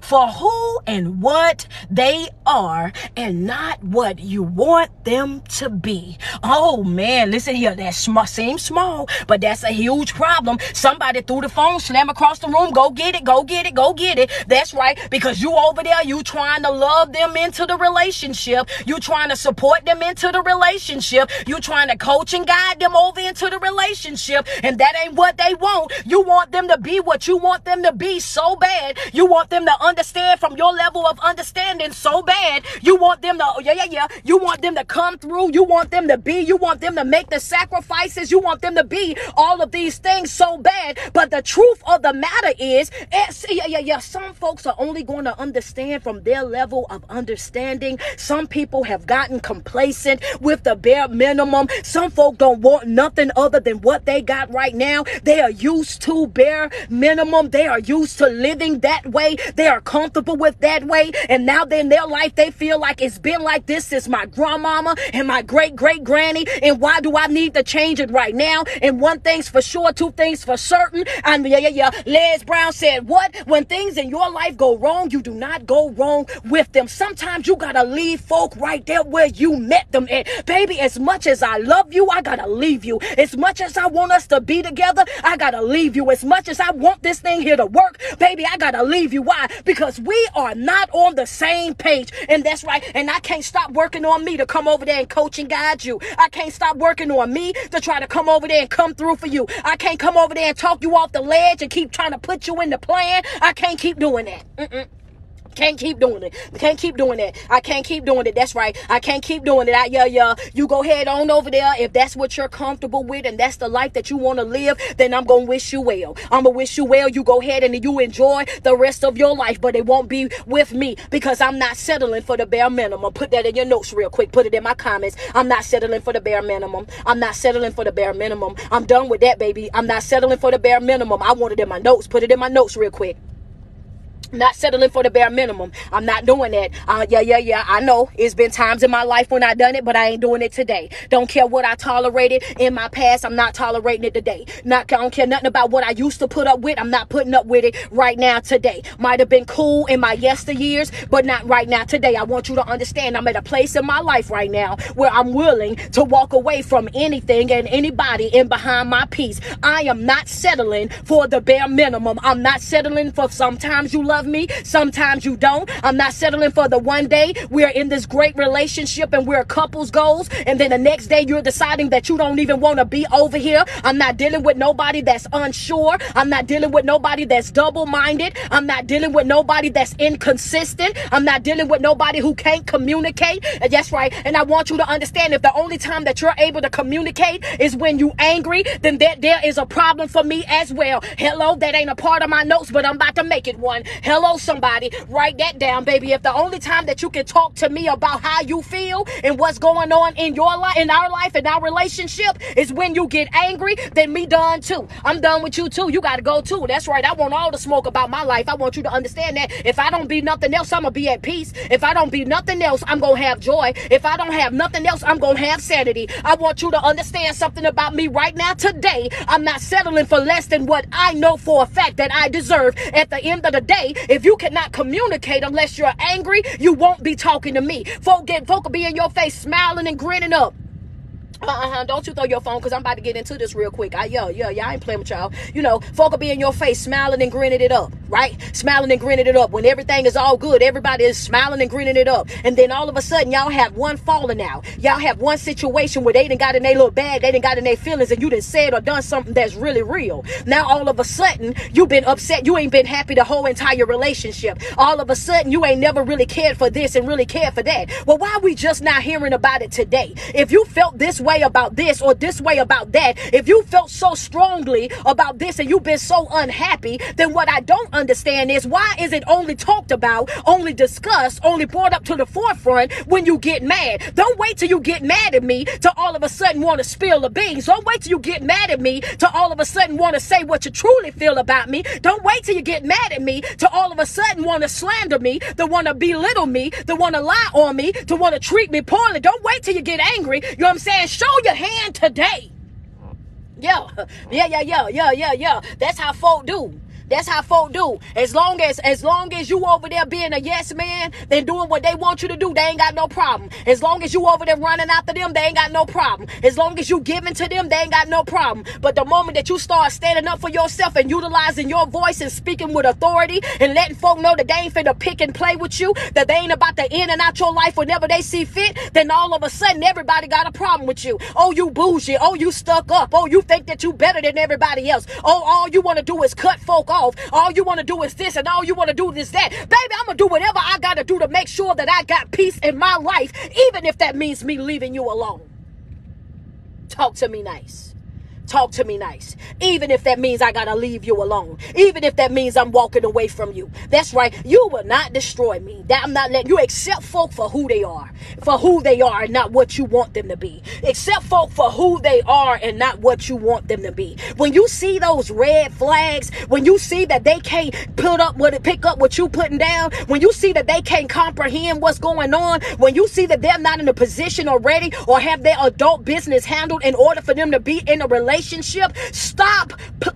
for who and what they are and not what you want them to be. Oh man, listen here. That sm- seems small, but that's a huge problem. Somebody threw the phone, slam across the room. Go get it, go get it, go get it. That's right. Because you over there, you trying to love them into the relationship. You trying to support them into the relationship. You trying to coach and guide them over into the relationship. And that ain't what they want. You want them to be what you want them to be so bad. You want them to understand from your level of understanding so bad. You want them to, oh, yeah, yeah, yeah. You want them to come through. You want them to be. You want them to make the sacrifices. You want them to be all of these things so bad. But the truth of the matter is, eh, yeah, yeah, yeah. Some folks are only going to understand from their level of understanding. Some people have gotten complacent with the bare minimum. Some folk don't want nothing other than what they got right now. They are used to bare minimum. They are used to living that way. They are comfortable with that way. And now in their life, they feel like it's been like this since my grandmama and my great great granny. And why do I need to change it right now? And one thing's for sure, two things for certain. And yeah, yeah, yeah. Les Brown said, What? When things in your life go wrong, you do not go wrong with them. Sometimes you gotta leave folk right there where you met them at. Baby, as much as I love you, I gotta leave you. As much as I want us to be together, I gotta leave you. As much as I want this thing here to work, baby, I gotta leave you. Why? Because we are not on the same page. And that's right. And I can't stop working on me to come over there and coach and guide you. I can't stop working on me to try to come over there and come through for you. I can't come over there and talk you off the ledge and keep trying to put you in the plan. I can't keep doing that. Mm-mm. Can't keep doing it. Can't keep doing it. I can't keep doing it. That's right. I can't keep doing it. I, yeah, yeah. You go head on over there. If that's what you're comfortable with and that's the life that you want to live, then I'm going to wish you well. I'm going to wish you well. You go ahead and you enjoy the rest of your life, but it won't be with me because I'm not settling for the bare minimum. Put that in your notes real quick. Put it in my comments. I'm not settling for the bare minimum. I'm not settling for the bare minimum. I'm done with that, baby. I'm not settling for the bare minimum. I want it in my notes. Put it in my notes real quick not settling for the bare minimum. I'm not doing that. Uh, yeah, yeah, yeah. I know it's been times in my life when I done it, but I ain't doing it today. Don't care what I tolerated in my past. I'm not tolerating it today. Not, I don't care nothing about what I used to put up with. I'm not putting up with it right now today. Might have been cool in my yesteryears, but not right now today. I want you to understand I'm at a place in my life right now where I'm willing to walk away from anything and anybody in behind my peace. I am not settling for the bare minimum. I'm not settling for sometimes you love love me. Sometimes you don't. I'm not settling for the one day we're in this great relationship and we're a couples goals. And then the next day you're deciding that you don't even want to be over here. I'm not dealing with nobody that's unsure. I'm not dealing with nobody that's double minded. I'm not dealing with nobody that's inconsistent. I'm not dealing with nobody who can't communicate. That's right. And I want you to understand if the only time that you're able to communicate is when you're angry, then that there is a problem for me as well. Hello, that ain't a part of my notes, but I'm about to make it one. Hello, somebody. Write that down, baby. If the only time that you can talk to me about how you feel and what's going on in your life, in our life, in our relationship is when you get angry, then me done too. I'm done with you too. You got to go too. That's right. I want all the smoke about my life. I want you to understand that if I don't be nothing else, I'm going to be at peace. If I don't be nothing else, I'm going to have joy. If I don't have nothing else, I'm going to have sanity. I want you to understand something about me right now today. I'm not settling for less than what I know for a fact that I deserve. At the end of the day, if you cannot communicate unless you're angry, you won't be talking to me. Folk get folk will be in your face smiling and grinning up. Uh-huh. Don't you throw your phone because I'm about to get into this real quick. I yo, yeah, I ain't playing with y'all. You know, folk will be in your face smiling and grinning it up, right? Smiling and grinning it up. When everything is all good, everybody is smiling and grinning it up. And then all of a sudden, y'all have one falling out. Y'all have one situation where they didn't got in their little bag, they didn't got in their feelings, and you didn't said or done something that's really real. Now all of a sudden, you've been upset. You ain't been happy the whole entire relationship. All of a sudden, you ain't never really cared for this and really cared for that. Well, why are we just not hearing about it today? If you felt this way about this or this way about that, if you felt so strongly about this and you've been so unhappy, then what I don't understand is why is it only talked about, only discussed, only brought up to the forefront when you get mad? Don't wait till you get mad at me to all of a sudden want to spill the beans. Don't wait till you get mad at me to all of a sudden want to say what you truly feel about me. Don't wait till you get mad at me to all of a sudden want to slander me, to want to belittle me, to want to lie on me, to want to treat me poorly. Don't wait till you get angry. You know what I'm saying? Show your hand today. Yeah, yeah, yeah, yeah, yeah, yeah, yeah. That's how folk do. That's how folk do. As long as as long as you over there being a yes man, then doing what they want you to do, they ain't got no problem. As long as you over there running after them, they ain't got no problem. As long as you giving to them, they ain't got no problem. But the moment that you start standing up for yourself and utilizing your voice and speaking with authority and letting folk know that they ain't finna pick and play with you, that they ain't about to in and out your life whenever they see fit, then all of a sudden everybody got a problem with you. Oh, you bougie. Oh, you stuck up. Oh, you think that you better than everybody else. Oh, all you want to do is cut folk off off. All you want to do is this and all you want to do is that. Baby, I'm going to do whatever I got to do to make sure that I got peace in my life, even if that means me leaving you alone. Talk to me nice. Talk to me nice. Even if that means I gotta leave you alone. Even if that means I'm walking away from you. That's right. You will not destroy me. That I'm not letting you accept folk for who they are. For who they are and not what you want them to be. Accept folk for who they are and not what you want them to be. When you see those red flags, when you see that they can't put up what pick up what you putting down, when you see that they can't comprehend what's going on, when you see that they're not in a position already or have their adult business handled in order for them to be in a relationship relationship. Stop. Cause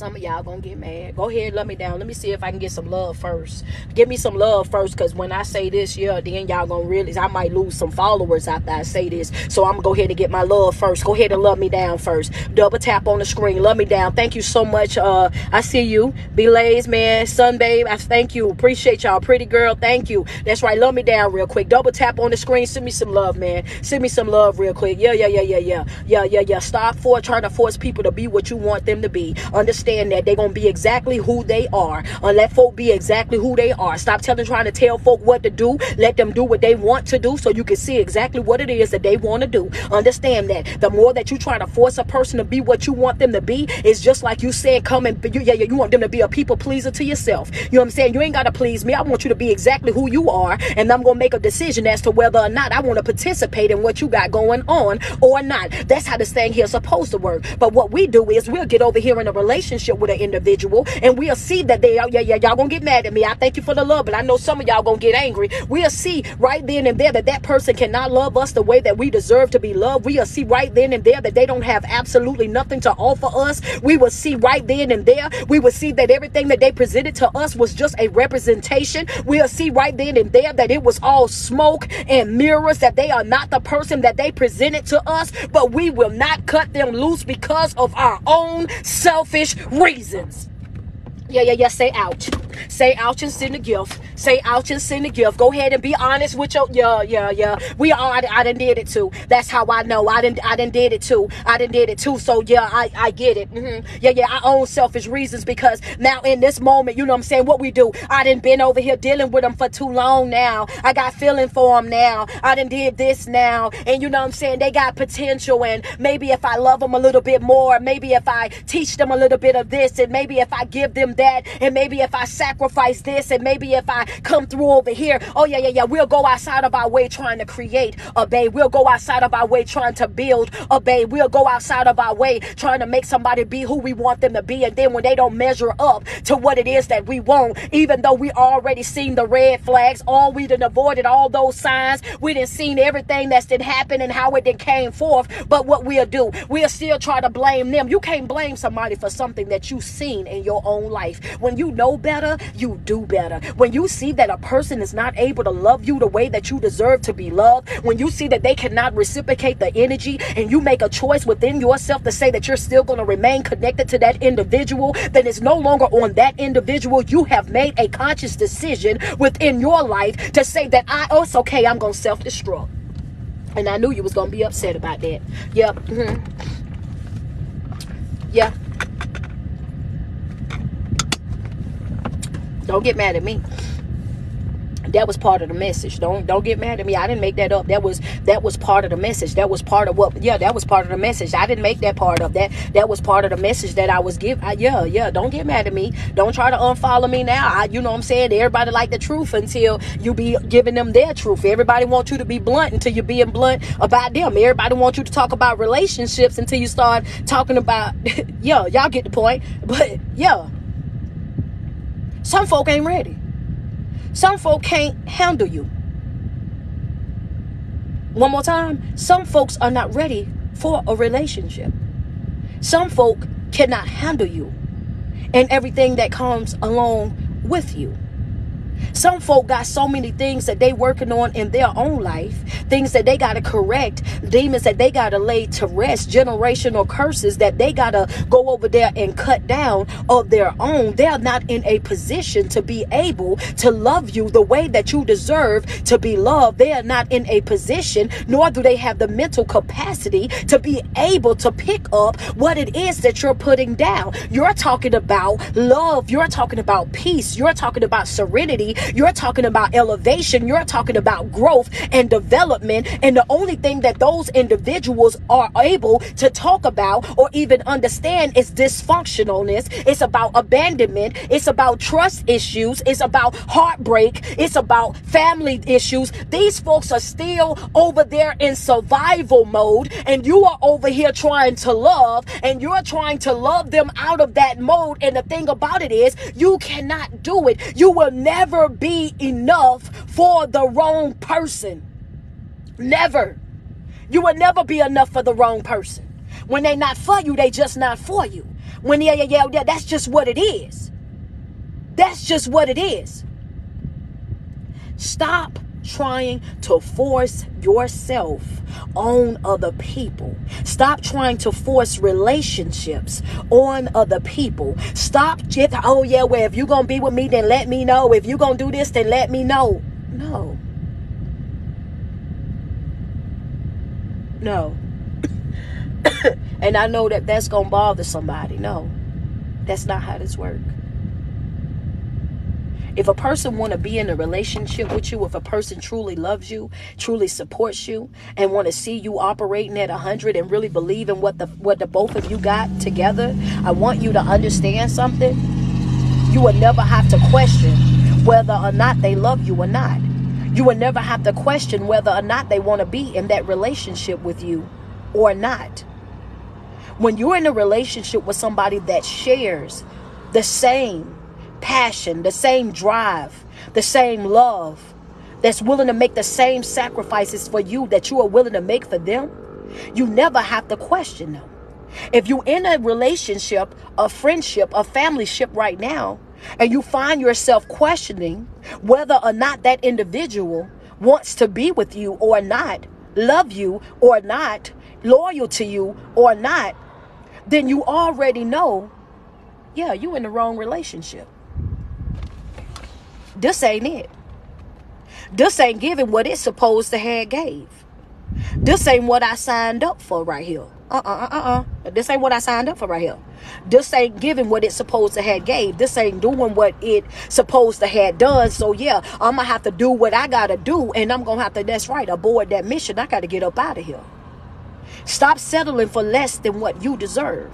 some of y'all gonna get mad. Go ahead, let me down. Let me see if I can get some love first. Give me some love first, cause when I say this, yeah, then y'all gonna realize I might lose some followers after I say this. So I'm gonna go ahead and get my love first. Go ahead and love me down first. Double tap on the screen. Love me down. Thank you so much. Uh, I see you, Belays, man, Sun Babe. I thank you. Appreciate y'all, pretty girl. Thank you. That's right. Love me down real quick. Double tap on the screen. Send me some love, man. Send me some love real quick. Yeah, yeah, yeah, yeah, yeah, yeah, yeah, yeah. Stop for trying to force people to be what you want them to be. Understand understand that they're gonna be exactly who they are. And let folk be exactly who they are. Stop telling trying to tell folk what to do. Let them do what they want to do so you can see exactly what it is that they want to do. Understand that the more that you try to force a person to be what you want them to be, it's just like you said, come and you, yeah, yeah, you want them to be a people pleaser to yourself. You know what I'm saying? You ain't gotta please me. I want you to be exactly who you are, and I'm gonna make a decision as to whether or not I want to participate in what you got going on or not. That's how this thing here is supposed to work. But what we do is we'll get over here in a relationship relationship with an individual and we'll see that they are, yeah, yeah, y'all gonna get mad at me. I thank you for the love, but I know some of y'all gonna get angry. We'll see right then and there that that person cannot love us the way that we deserve to be loved. We'll see right then and there that they don't have absolutely nothing to offer us. We will see right then and there. We will see that everything that they presented to us was just a representation. We'll see right then and there that it was all smoke and mirrors, that they are not the person that they presented to us, but we will not cut them loose because of our own selfish reasons. Yeah, yeah, yeah, say ouch. Say ouch and send a gift. Say ouch and send a gift. Go ahead and be honest with your yeah, yeah, yeah. We all I, I done did it too. That's how I know. I didn't I didn't did it too. I didn't did it too. So yeah, I, I get it. Mm-hmm. Yeah, yeah, I own selfish reasons because now in this moment, you know what I'm saying, what we do. I didn't been over here dealing with them for too long now. I got feeling for them now. I didn't did this now. And you know what I'm saying? They got potential and maybe if I love them a little bit more, maybe if I teach them a little bit of this and maybe if I give them that and maybe if I sacrifice this and maybe if I come through over here, oh yeah, yeah, yeah, we'll go outside of our way trying to create a bay. We'll go outside of our way trying to build a bay. We'll go outside of our way trying to make somebody be who we want them to be. And then when they don't measure up to what it is that we want, even though we already seen the red flags, all we done avoided all those signs, we didn't seen everything that's happen and how it did came forth. But what we'll do, we'll still try to blame them. You can't blame somebody for something that you've seen in your own life. When you know better, you do better. When you see that a person is not able to love you the way that you deserve to be loved, when you see that they cannot reciprocate the energy and you make a choice within yourself to say that you're still going to remain connected to that individual, then it's no longer on that individual. You have made a conscious decision within your life to say that I, oh, it's okay, I'm going to self destruct. And I knew you was going to be upset about that. Yep. Mm-hmm. Yeah. Don't get mad at me. That was part of the message. Don't don't get mad at me. I didn't make that up. That was that was part of the message. That was part of what yeah that was part of the message. I didn't make that part of that. That was part of the message that i was give I, yeah yeah don't get mad at me. Don't try to unfollow me now. I, you know what i'm saying? Everybody like the truth until you be giving them their truth. Everybody wants you to be blunt until you're being blunt about them. Everybody wants you to talk about relationships until you start talking about yeah y'all get the point. But yeah some folk ain't ready some folk can't handle you. One more time. Some folks are not ready for a relationship. Some folk cannot handle you and everything that comes along with you. Some folk got so many things that they working on in their own life, things that they got to correct, demons that they got to lay to rest, generational curses that they got to go over there and cut down of their own. They're not in a position to be able to love you the way that you deserve to be loved. They are not in a position, nor do they have the mental capacity to be able to pick up what it is that you're putting down. You're talking about love. You're talking about peace. You're talking about serenity you're talking about elevation. You're talking about growth and development. And the only thing that those individuals are able to talk about or even understand is dysfunctionalness. It's about abandonment. It's about trust issues. It's about heartbreak. It's about family issues. These folks are still over there in survival mode, and you are over here trying to love, and you're trying to love them out of that mode. And the thing about it is, you cannot do it. You will never never be enough for the wrong person. Never. You will never be enough for the wrong person. When they not for you, they just not for you. When yeah, yeah, yeah, yeah, that's just what it is. That's just what it is. Stop trying to force yourself on other people. Stop trying to force relationships on other people. Stop just, oh yeah, well, if you're going to be with me, then let me know. If you're going to do this, then let me know. No. No. and I know that that's going to bother somebody. No. That's not how this works. If a person want to be in a relationship with you, if a person truly loves you, truly supports you, and want to see you operating at 100 and really believe in what the what the both of you got together, I want you to understand something. You will never have to question whether or not they love you or not. You will never have to question whether or not they want to be in that relationship with you or not. When you're in a relationship with somebody that shares the same passion, the same drive, the same love, that's willing to make the same sacrifices for you that you are willing to make for them, you never have to question them. If you're in a relationship, a friendship, a family ship right now, and you find yourself questioning whether or not that individual wants to be with you or not, love you or not, loyal to you or not, then you already know, yeah, you're in the wrong relationship. This ain't it. This ain't giving what it's supposed to have gave. This ain't what I signed up for right here. Uh-uh, uh-uh. This ain't what I signed up for right here. This ain't giving what it's supposed to have gave. This ain't doing what it supposed to have done. So yeah, I'm gonna have to do what I gotta do, and I'm gonna have to, that's right, aboard that mission. I gotta get up out of here. Stop settling for less than what you deserve.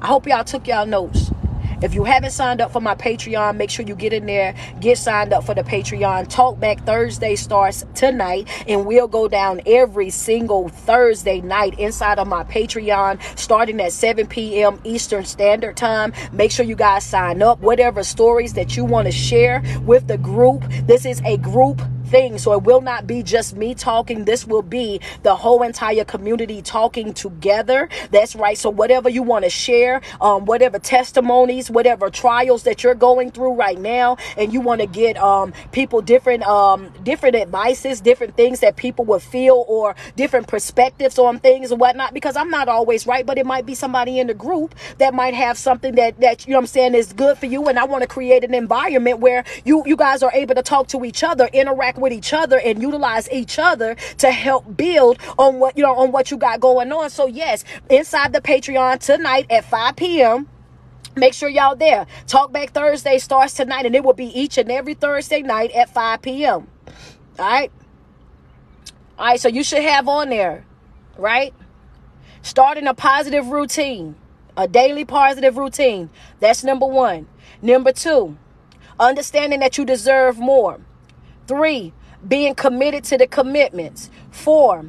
I hope y'all took y'all notes. If you haven't signed up for my Patreon, make sure you get in there, get signed up for the Patreon. Talkback Thursday starts tonight, and we'll go down every single Thursday night inside of my Patreon, starting at 7 p.m. Eastern Standard Time. Make sure you guys sign up. Whatever stories that you want to share with the group, this is a group thing. So it will not be just me talking. This will be the whole entire community talking together. That's right. So whatever you want to share, um, whatever testimonies, whatever trials that you're going through right now, and you want to get um people different um different advices, different things that people would feel or different perspectives on things and whatnot. Because I'm not always right, but it might be somebody in the group that might have something that that you know I'm saying is good for you. And I want to create an environment where you you guys are able to talk to each other, interact with each other and utilize each other to help build on what you know on what you got going on. So yes, inside the Patreon tonight at 5 p.m. Make sure y'all there. Talk Back Thursday starts tonight, and it will be each and every Thursday night at 5 p.m. All right. All right, so you should have on there, right? Starting a positive routine, a daily positive routine. That's number one. Number two, understanding that you deserve more. Three, being committed to the commitments. Four,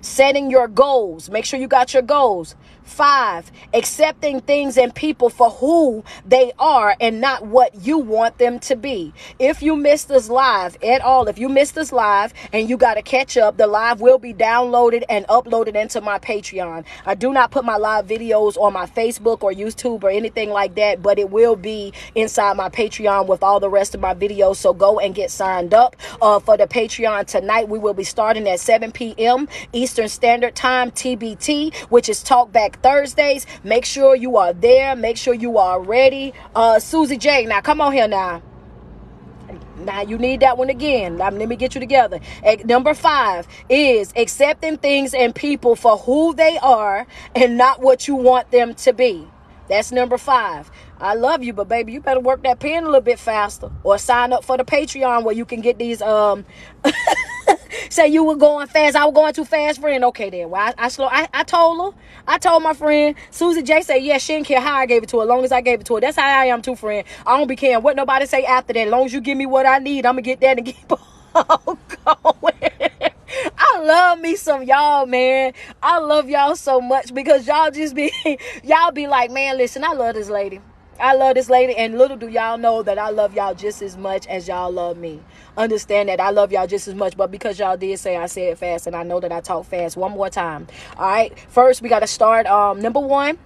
setting your goals. Make sure you got your goals. Five, accepting things and people for who they are and not what you want them to be. If you missed this live at all, if you missed this live and you got to catch up, the live will be downloaded and uploaded into my Patreon. I do not put my live videos on my Facebook or YouTube or anything like that, but it will be inside my Patreon with all the rest of my videos. So go and get signed up uh, for the Patreon tonight. We will be starting at 7 p.m. Eastern Standard Time, TBT, which is Talkback Thursdays. Make sure you are there. Make sure you are ready. Uh, Susie J, now come on here now. Now you need that one again. Let me get you together. Number five is accepting things and people for who they are and not what you want them to be. That's number five. I love you, but baby, you better work that pen a little bit faster or sign up for the Patreon where you can get these um say you were going fast. I was going too fast, friend. Okay, then. Well, I, I slow. I, I told her. I told my friend Susie J. Say, yeah, she didn't care how I gave it to her. As long as I gave it to her. That's how I am too, friend. I don't be caring what nobody say after that. As long as you give me what I need, I'm gonna get that and keep on going. I love me some y'all, man. I love y'all so much because y'all just be y'all be like, man, listen, I love this lady. I love this lady, and little do y'all know that I love y'all just as much as y'all love me. Understand that I love y'all just as much, but because y'all did say I said fast, and I know that I talk fast, one more time. All right, first we got to start. Um, number one,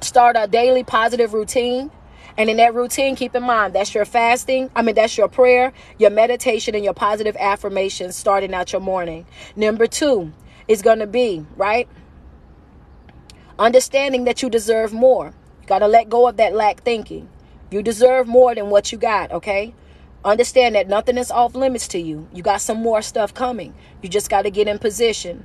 start a daily positive routine. And in that routine, keep in mind that's your fasting. I mean, that's your prayer, your meditation, and your positive affirmations starting out your morning. Number two is going to be, right? Understanding that you deserve more. You got to let go of that lack thinking. You deserve more than what you got, okay? Understand that nothing is off limits to you. You got some more stuff coming. You just got to get in position.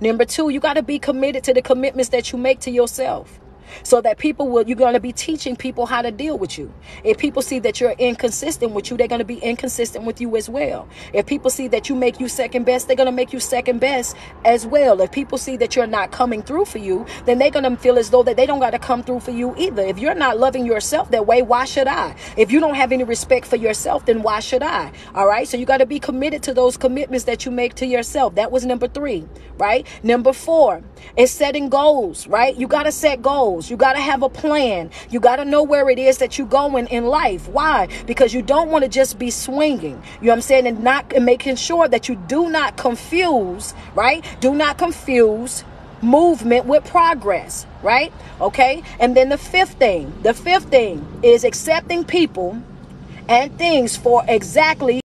Number two, you got to be committed to the commitments that you make to yourself so that people will you're going to be teaching people how to deal with you. If people see that you're inconsistent with you they're going to be inconsistent with you as well. If people see that you make you second best they're going to make you second best as well. If people see that you're not coming through for you then they're going to feel as though that they don't got to come through for you either. If you're not loving yourself that way why should i? If you don't have any respect for yourself then why should i? All right? So you got to be committed to those commitments that you make to yourself. That was number three right? Number four is setting goals right? You got to set goals goals. You got to have a plan. You got to know where it is that you're going in life. Why? Because you don't want to just be swinging. You know what I'm saying? And not and making sure that you do not confuse, right? Do not confuse movement with progress, right? Okay? And then the fifth thing, the fifth thing is accepting people and things for exactly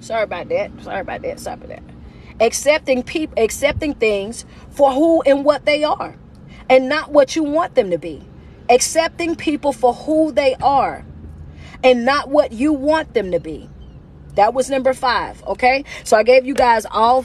Sorry about that. Sorry about that. Sorry about that accepting people accepting things for who and what they are and not what you want them to be. Accepting people for who they are and not what you want them to be. That was number five. Okay. So I gave you guys all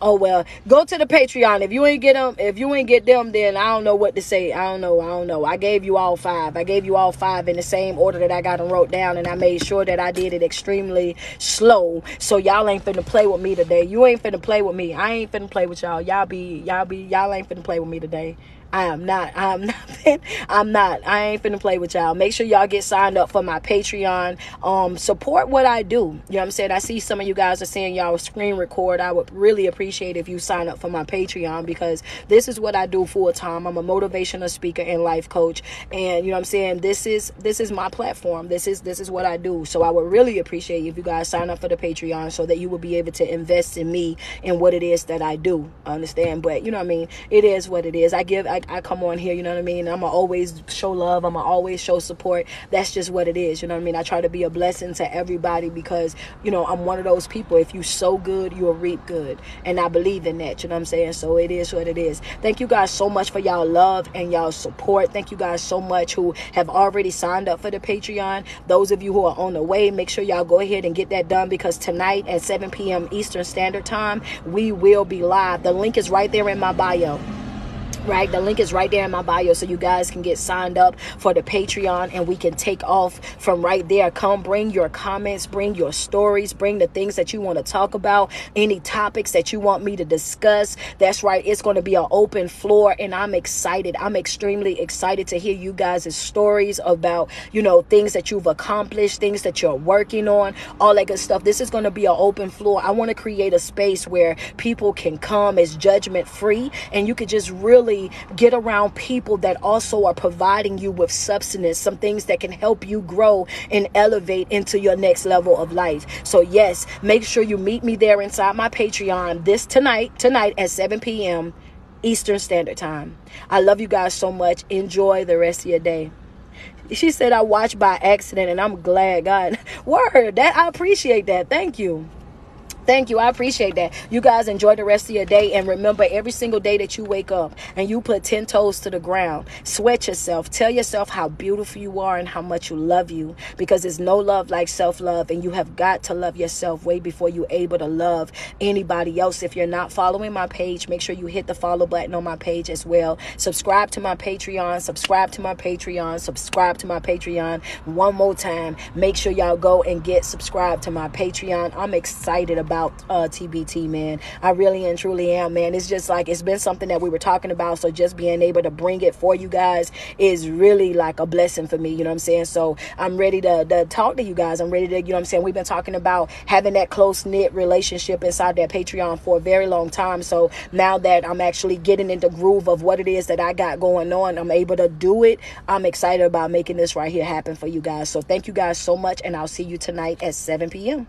Oh well, go to the Patreon. If you ain't get them, if you ain't get them, then I don't know what to say. I don't know. I don't know. I gave you all five. I gave you all five in the same order that I got them wrote down, and I made sure that I did it extremely slow. So y'all ain't finna play with me today. You ain't finna play with me. I ain't finna play with y'all. Y'all be, y'all be, y'all ain't finna play with me today. I am not. I'm not. I'm not. I ain't finna play with y'all. Make sure y'all get signed up for my Patreon. Um, support what I do. You know what I'm saying? I see some of you guys are saying y'all screen record. I would really appreciate if you sign up for my Patreon because this is what I do full time. I'm a motivational speaker and life coach, and you know what I'm saying. This is this is my platform. This is this is what I do. So I would really appreciate if you guys sign up for the Patreon so that you will be able to invest in me and what it is that I do. Understand? But you know what I mean. It is what it is. I give. I, I come on here, you know what I mean? I'm going to always show love. I'm going to always show support. That's just what it is, you know what I mean? I try to be a blessing to everybody because, you know, I'm one of those people. If you sow good, you'll reap good. And I believe in that, you know what I'm saying? So it is what it is. Thank you guys so much for y'all love and y'all support. Thank you guys so much who have already signed up for the Patreon. Those of you who are on the way, make sure y'all go ahead and get that done because tonight at 7 p.m. Eastern Standard Time, we will be live. The link is right there in my bio right? The link is right there in my bio so you guys can get signed up for the patreon and we can take off from right there. Come bring your comments bring your stories bring the things that you want to talk about any topics that you want me to discuss. That's right it's going to be an open floor and i'm excited. I'm extremely excited to hear you guys' stories about you know things that you've accomplished things that you're working on all that good stuff. This is going to be an open floor. I want to create a space where people can come. As judgment free and you could just really really get around people that also are providing you with substance, some things that can help you grow and elevate into your next level of life. So, yes, make sure you meet me there inside my Patreon this tonight, tonight at 7 p.m. Eastern Standard Time. I love you guys so much. Enjoy the rest of your day. She said I watched by accident and I'm glad God. Word, that I appreciate that. Thank you. Thank you. I appreciate that. You guys enjoy the rest of your day. And remember, every single day that you wake up and you put 10 toes to the ground, sweat yourself. Tell yourself how beautiful you are and how much you love you. Because there's no love like self love. And you have got to love yourself way before you're able to love anybody else. If you're not following my page, make sure you hit the follow button on my page as well. Subscribe to my Patreon. Subscribe to my Patreon. Subscribe to my Patreon. One more time. Make sure y'all go and get subscribed to my Patreon. I'm excited about about uh, TBT, man. I really and truly am, man. It's just like it's been something that we were talking about. So just being able to bring it for you guys is really like a blessing for me. You know what I'm saying? So I'm ready to, to talk to you guys. I'm ready to, you know what I'm saying? We've been talking about having that close knit relationship inside that Patreon for a very long time. So now that I'm actually getting into the groove of what it is that I got going on, I'm able to do it. I'm excited about making this right here happen for you guys. So thank you guys so much. And I'll see you tonight at 7 p.m.